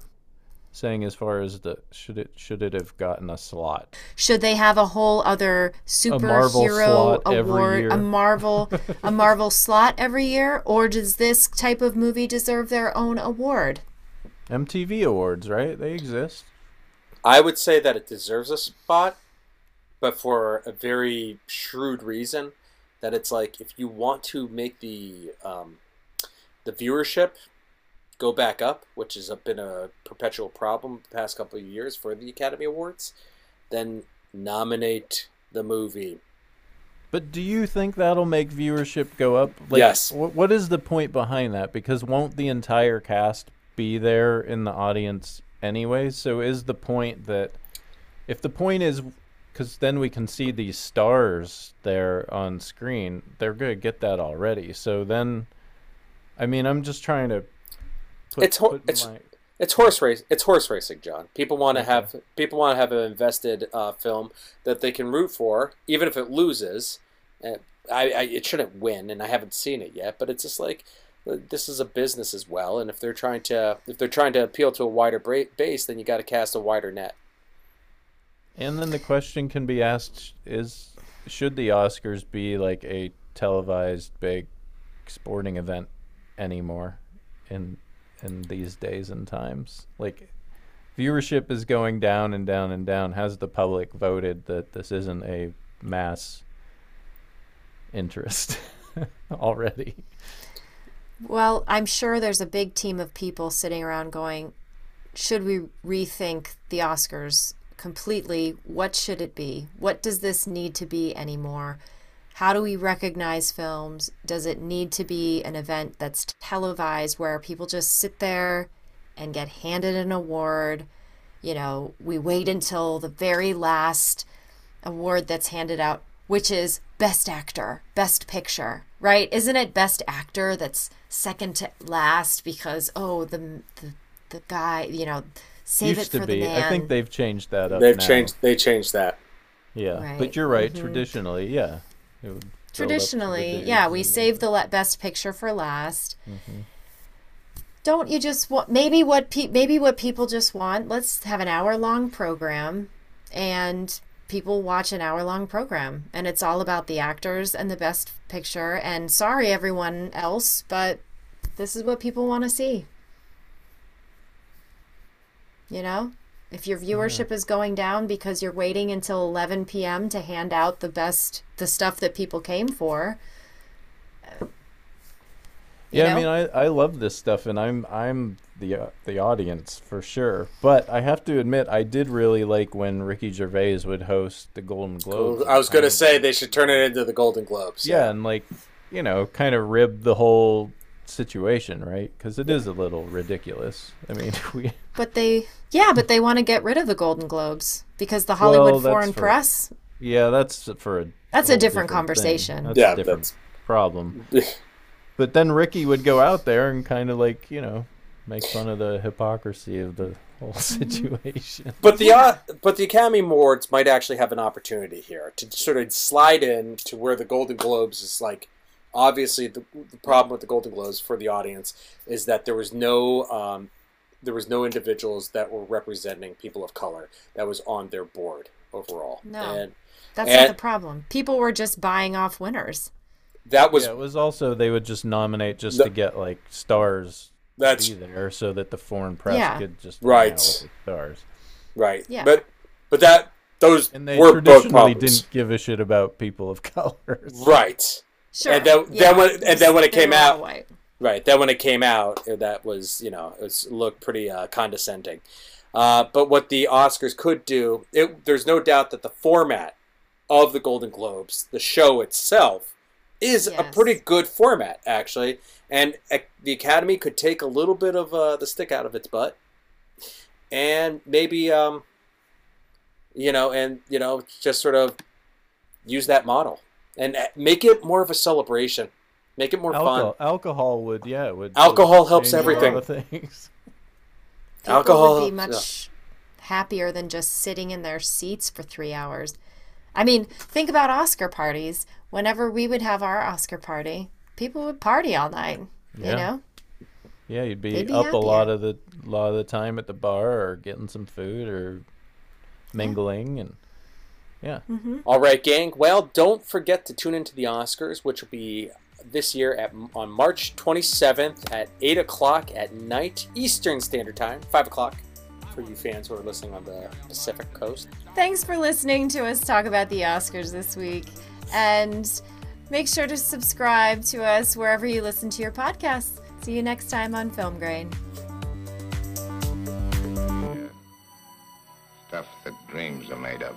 saying as far as the should it should it have gotten a slot?
Should they have a whole other
Marvel
superhero
slot
award, a Marvel, a Marvel slot every year, or does this type of movie deserve their own award?
MTV Awards, right? They exist.
I would say that it deserves a spot, but for a very shrewd reason. That it's like if you want to make the um, the viewership go back up, which has been a perpetual problem the past couple of years for the Academy Awards, then nominate the movie.
But do you think that'll make viewership go up? Like,
Yes.
wh- what is the point behind that? Because won't the entire cast be there in the audience anyway? So is the point that if the point is because then we can see these stars there on screen, they're going to get that already. So then, I mean, I'm just trying to. Put,
It's ho-
put
it's-
my-
It's horse race. It's horse racing, John. People want to have people want to have an invested uh, film that they can root for, even if it loses. And I, I it shouldn't win, and I haven't seen it yet. But it's just like uh, this is a business as well, and if they're trying to if they're trying to appeal to a wider base, then you got to cast a wider net.
And then the question can be asked: Is should the Oscars be like a televised big sporting event anymore in in these days and times? Like viewership is going down and down and down. Has the public voted that this isn't a mass interest already?
Well, I'm sure there's a big team of people sitting around going, should we rethink the Oscars completely? What should it be? What does this need to be anymore? How do we recognize films? Does it need to be an event that's televised where people just sit there and get handed an award? You know, we wait until the very last award that's handed out, which is Best Actor, Best Picture, right? Isn't it Best Actor that's second to last because oh the the, the guy you know save
Used
it
to
for
be.
the man.
I think they've changed that up.
They've
now.
changed. They changed that.
Yeah,
Right.
but you're right.
Mhm.
Traditionally, yeah. It would build up to the
Traditionally, yeah, we save the Best Picture for last.
Mhm.
Don't you just want maybe what pe- maybe what people just want? Let's have an hour long program, and people watch an hour long program, and it's all about the actors and the Best Picture. And sorry, everyone else, but this is what people want to see. You know, if your viewership is going down because you're waiting until 11 p.m. to hand out the best the stuff that people came for, You
yeah,
know?
I mean, I, I love this stuff, and I'm I'm the uh, the audience for sure. But I have to admit, I did really like when Ricky Gervais would host the Golden Globes.
I was going to say they should turn it into the Golden Globes.
yeah, and like you know, kind of rib the whole situation, right? Because it is a little ridiculous. I mean, we
But they, yeah, but they want to get rid of the Golden Globes because the Hollywood
Well,
Foreign
for-
Press.
yeah, that's for a
That's a
whole
different conversation.
That's
Yeah,
a different
that's-
problem. But then Ricky would go out there and kind of like you know make fun of the hypocrisy of the whole situation.
But the uh, but the Academy Awards might actually have an opportunity here to sort of slide in to where the Golden Globes is like. Obviously, the, the problem with the Golden Globes for the audience is that there was no um, there was no individuals that were representing people of color that was on their board overall.
No.
and
That's
And-
not the problem. People were just buying off winners.
that was
yeah, it was also they would just nominate just
The-
to get like stars
that's
to be there, so that the foreign press
Yeah.
could just
Right.
out with the stars.
right.
Yeah.
But but that those
And they
were both
traditionally
problems.
didn't give a shit about people of color.
Right.
Sure.
And then- then when- and then when it came out-
white.
Right. Then when it came out, that was you know it was, looked pretty uh, condescending. Uh, but what the Oscars could do, it, there's no doubt that the format of the Golden Globes, the show itself, is a pretty good format actually, and uh, the Academy could take a little bit of uh, the stick out of its butt, and maybe um, you know, and you know, just sort of use that model and uh, make it more of a celebration, make it more fun.
Alcohol, alcohol would yeah would
Alcohol
would
helps
change a lot
everything.
of things.
People
Alcohol-
would be much happier than just sitting in their seats for three hours. I mean, think about Oscar parties. Whenever we would have our Oscar party, people would party all night.
Yeah.
You know,
Yeah, you'd be,
be
up a lot of the lot of the time at the bar or getting some food or mingling and yeah. Mm-hmm.
All right, gang. Well, don't forget to tune into the Oscars, which will be this year at on March 27th at 8 o'clock at night Eastern Standard Time, 5 o'clock for you fans who are listening on the Pacific Coast.
thanks for listening to us talk about the Oscars this week, and make sure to subscribe to us wherever you listen to your podcasts. See you next time on Film Grain.
Stuff that dreams are made of.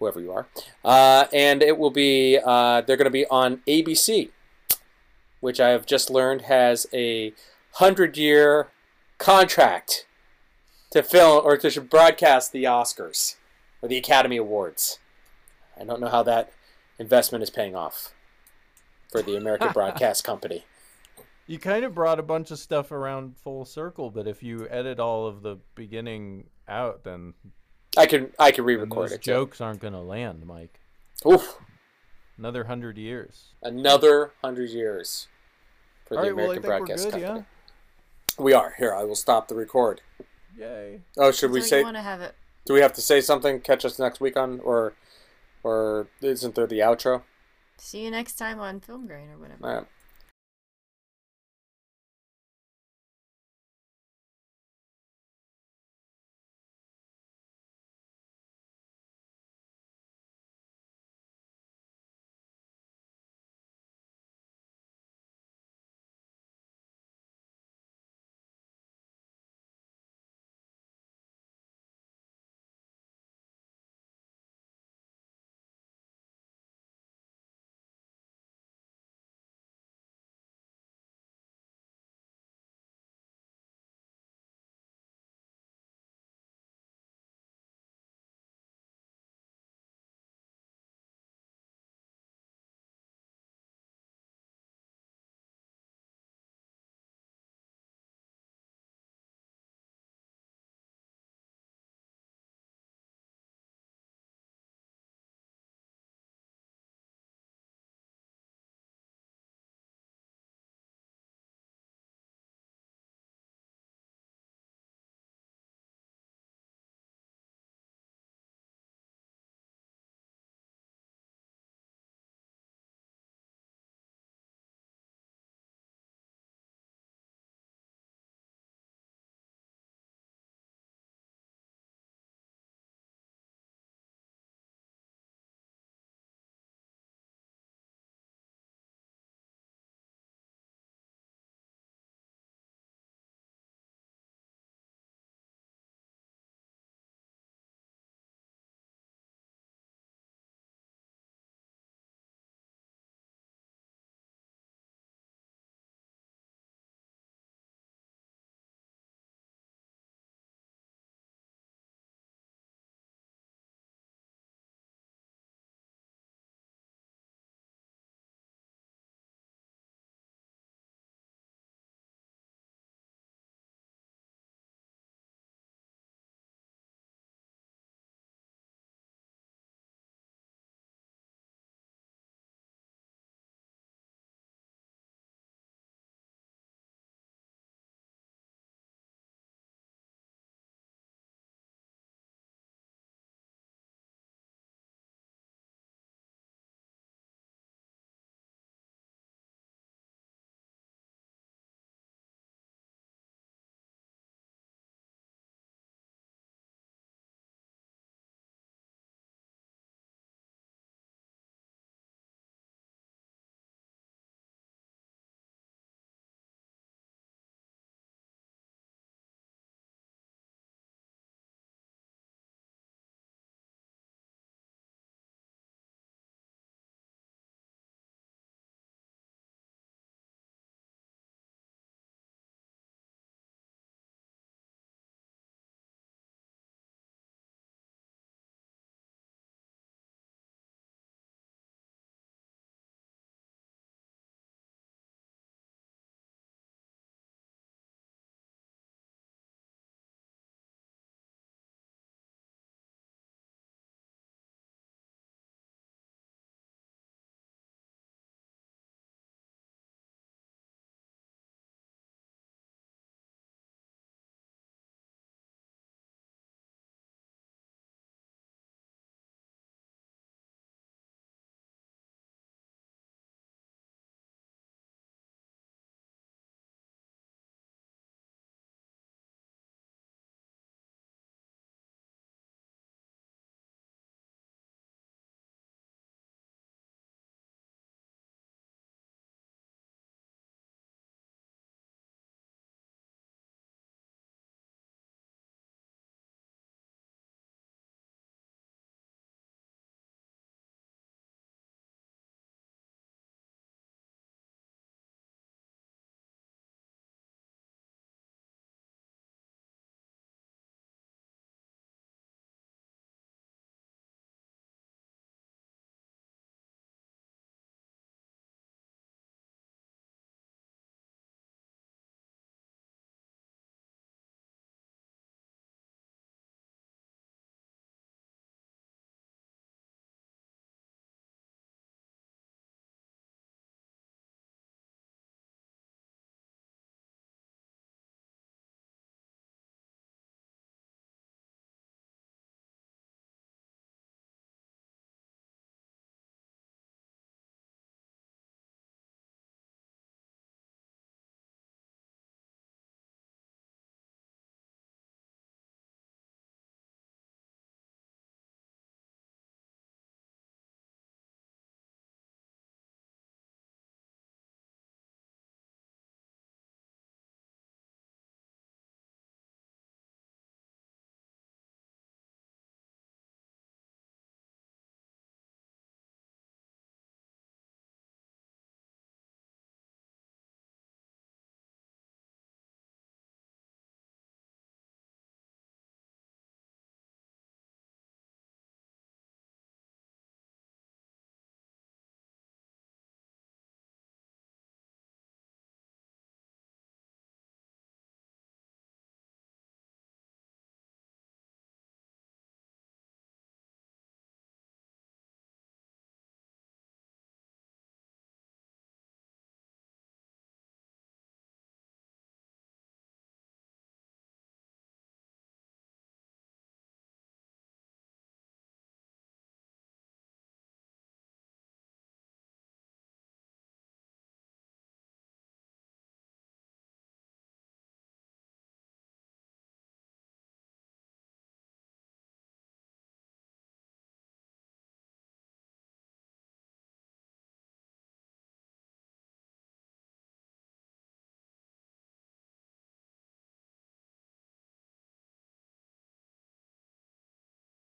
Whoever you are. Uh, and it will be, uh, they're going to be on ABC, which I have just learned has a 100 year contract to film or to broadcast the Oscars or the Academy Awards. I don't know how that investment is paying off for the American Broadcast Company.
You kind of brought a bunch of stuff around full circle, but if you edit all of the beginning out, then,
I can I can re-record
those
it. too.
jokes aren't going to land, Mike.
Oof,
Another hundred years.
another hundred years for
All
the
right,
American
think we're
Broadcast
good,
Company. We are here. I will stop the record.
Yay.
Oh, should we say?
want to have it?
Do we have to say something? Catch us next week on, or, or isn't there the outro?
See you next time on Film Grain or whatever.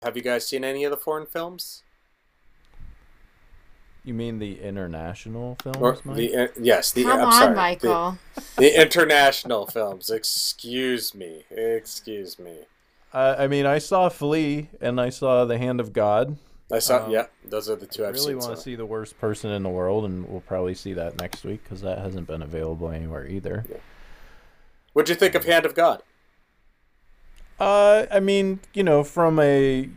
Have you guys seen any of the foreign films?
You mean the international films,
Or
Mike?
the uh, yes, the
Come
I'm
on,
sorry,
Michael.
The, international films. Excuse me. Excuse me.
Uh, I mean, I saw Flee and I saw The Hand of God.
I saw.
Um,
yeah, those are the two
I
I've
really
seen.
want
so-
to see The Worst Person in the World, and we'll probably see that next week because that hasn't been available anywhere either.
What'd you think of Hand of God?
Uh, I mean, you know, from a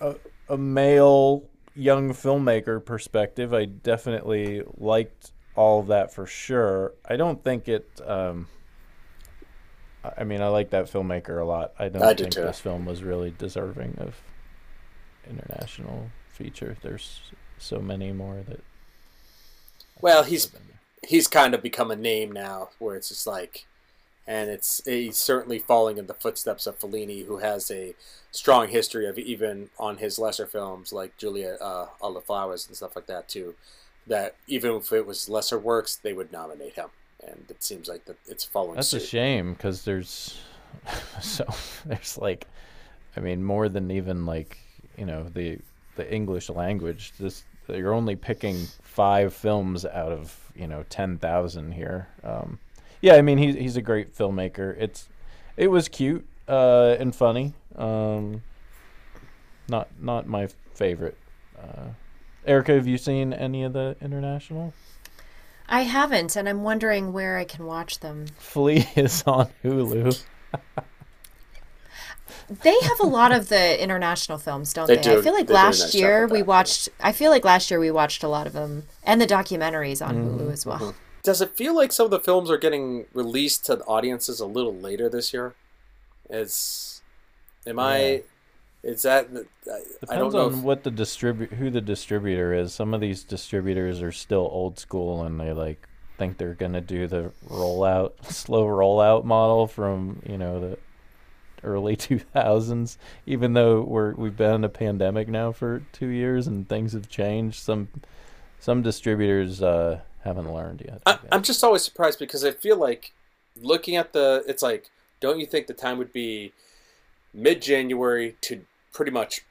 a, a male young filmmaker perspective, I definitely liked all of that for sure. I don't think it. Um, I- mean, I like that filmmaker a lot. I don't
I
think this film was really deserving of international feature. There's so many more that.
Well, he's he's kind of become a name now, where it's just like, and it's he's certainly falling in the footsteps of Fellini, who has a strong history of even on his lesser films like Julia, uh, All the Flowers and stuff like that too. That even if it was lesser works, they would nominate him, and it seems like that it's following
That's a shame because there's so there's like, I mean, more than even like you know the the English language. This you're only picking five films out of you know ten thousand here. Um, yeah, I mean he's he's a great filmmaker. It's it was cute uh, and funny. Um, not not my favorite. Uh, Erica, have you seen any of the international?
I haven't, and I'm wondering where I can watch them.
Flee is on Hulu.
They have a lot of the international films, don't
They
they?
do.
I feel like
They
last
nice
year we watched. I feel like last year we watched a lot of them, and the documentaries on
Mm-hmm.
Hulu as well.
Does it feel like some of the films are getting released to audiences a little later this year? Is am I? Is that? I, I don't
Depends
know.
on
if-
what the distribu- who the distributor is. Some of these distributors are still old school and they like think they're gonna do the rollout, slow rollout model from you know the early two thousands. Even though we're we've been in a pandemic now for two years and things have changed, some some distributors uh, haven't learned yet. I,
I'm just always surprised because I feel like looking at the, it's like, don't you think the time would be mid January to pretty much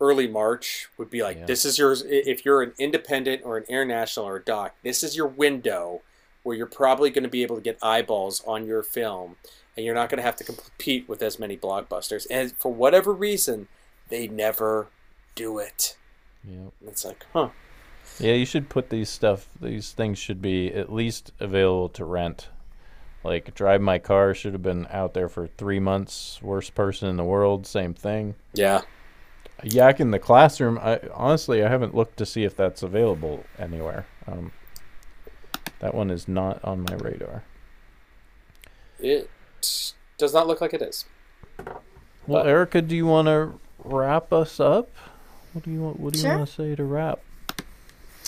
early March would be like
Yeah.
this is yours if you're an independent or an international or a doc, this is your window where you're probably going to be able to get eyeballs on your film and you're not going to have to compete with as many blockbusters. And for whatever reason, they never do it.
Yep.
It's like, huh.
Yeah, you should put these stuff. These things should be at least available to rent. Like Drive My Car should have been out there for three months. Worst person in the world, same thing.
Yeah.
Yak in the classroom. I honestly I haven't looked to see if that's available anywhere. Um, that one is not on my radar.
It does not look like it is.
Well,
But-
Erica, do you want to wrap us up? What do you want? What do you
Sure.
want to say to wrap?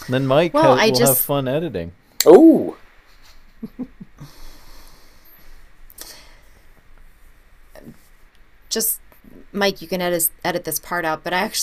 Then Mike
Well,
ha-
I
will have fun editing.
Oh.
Just Mike, you can edit edit this part out, but I actually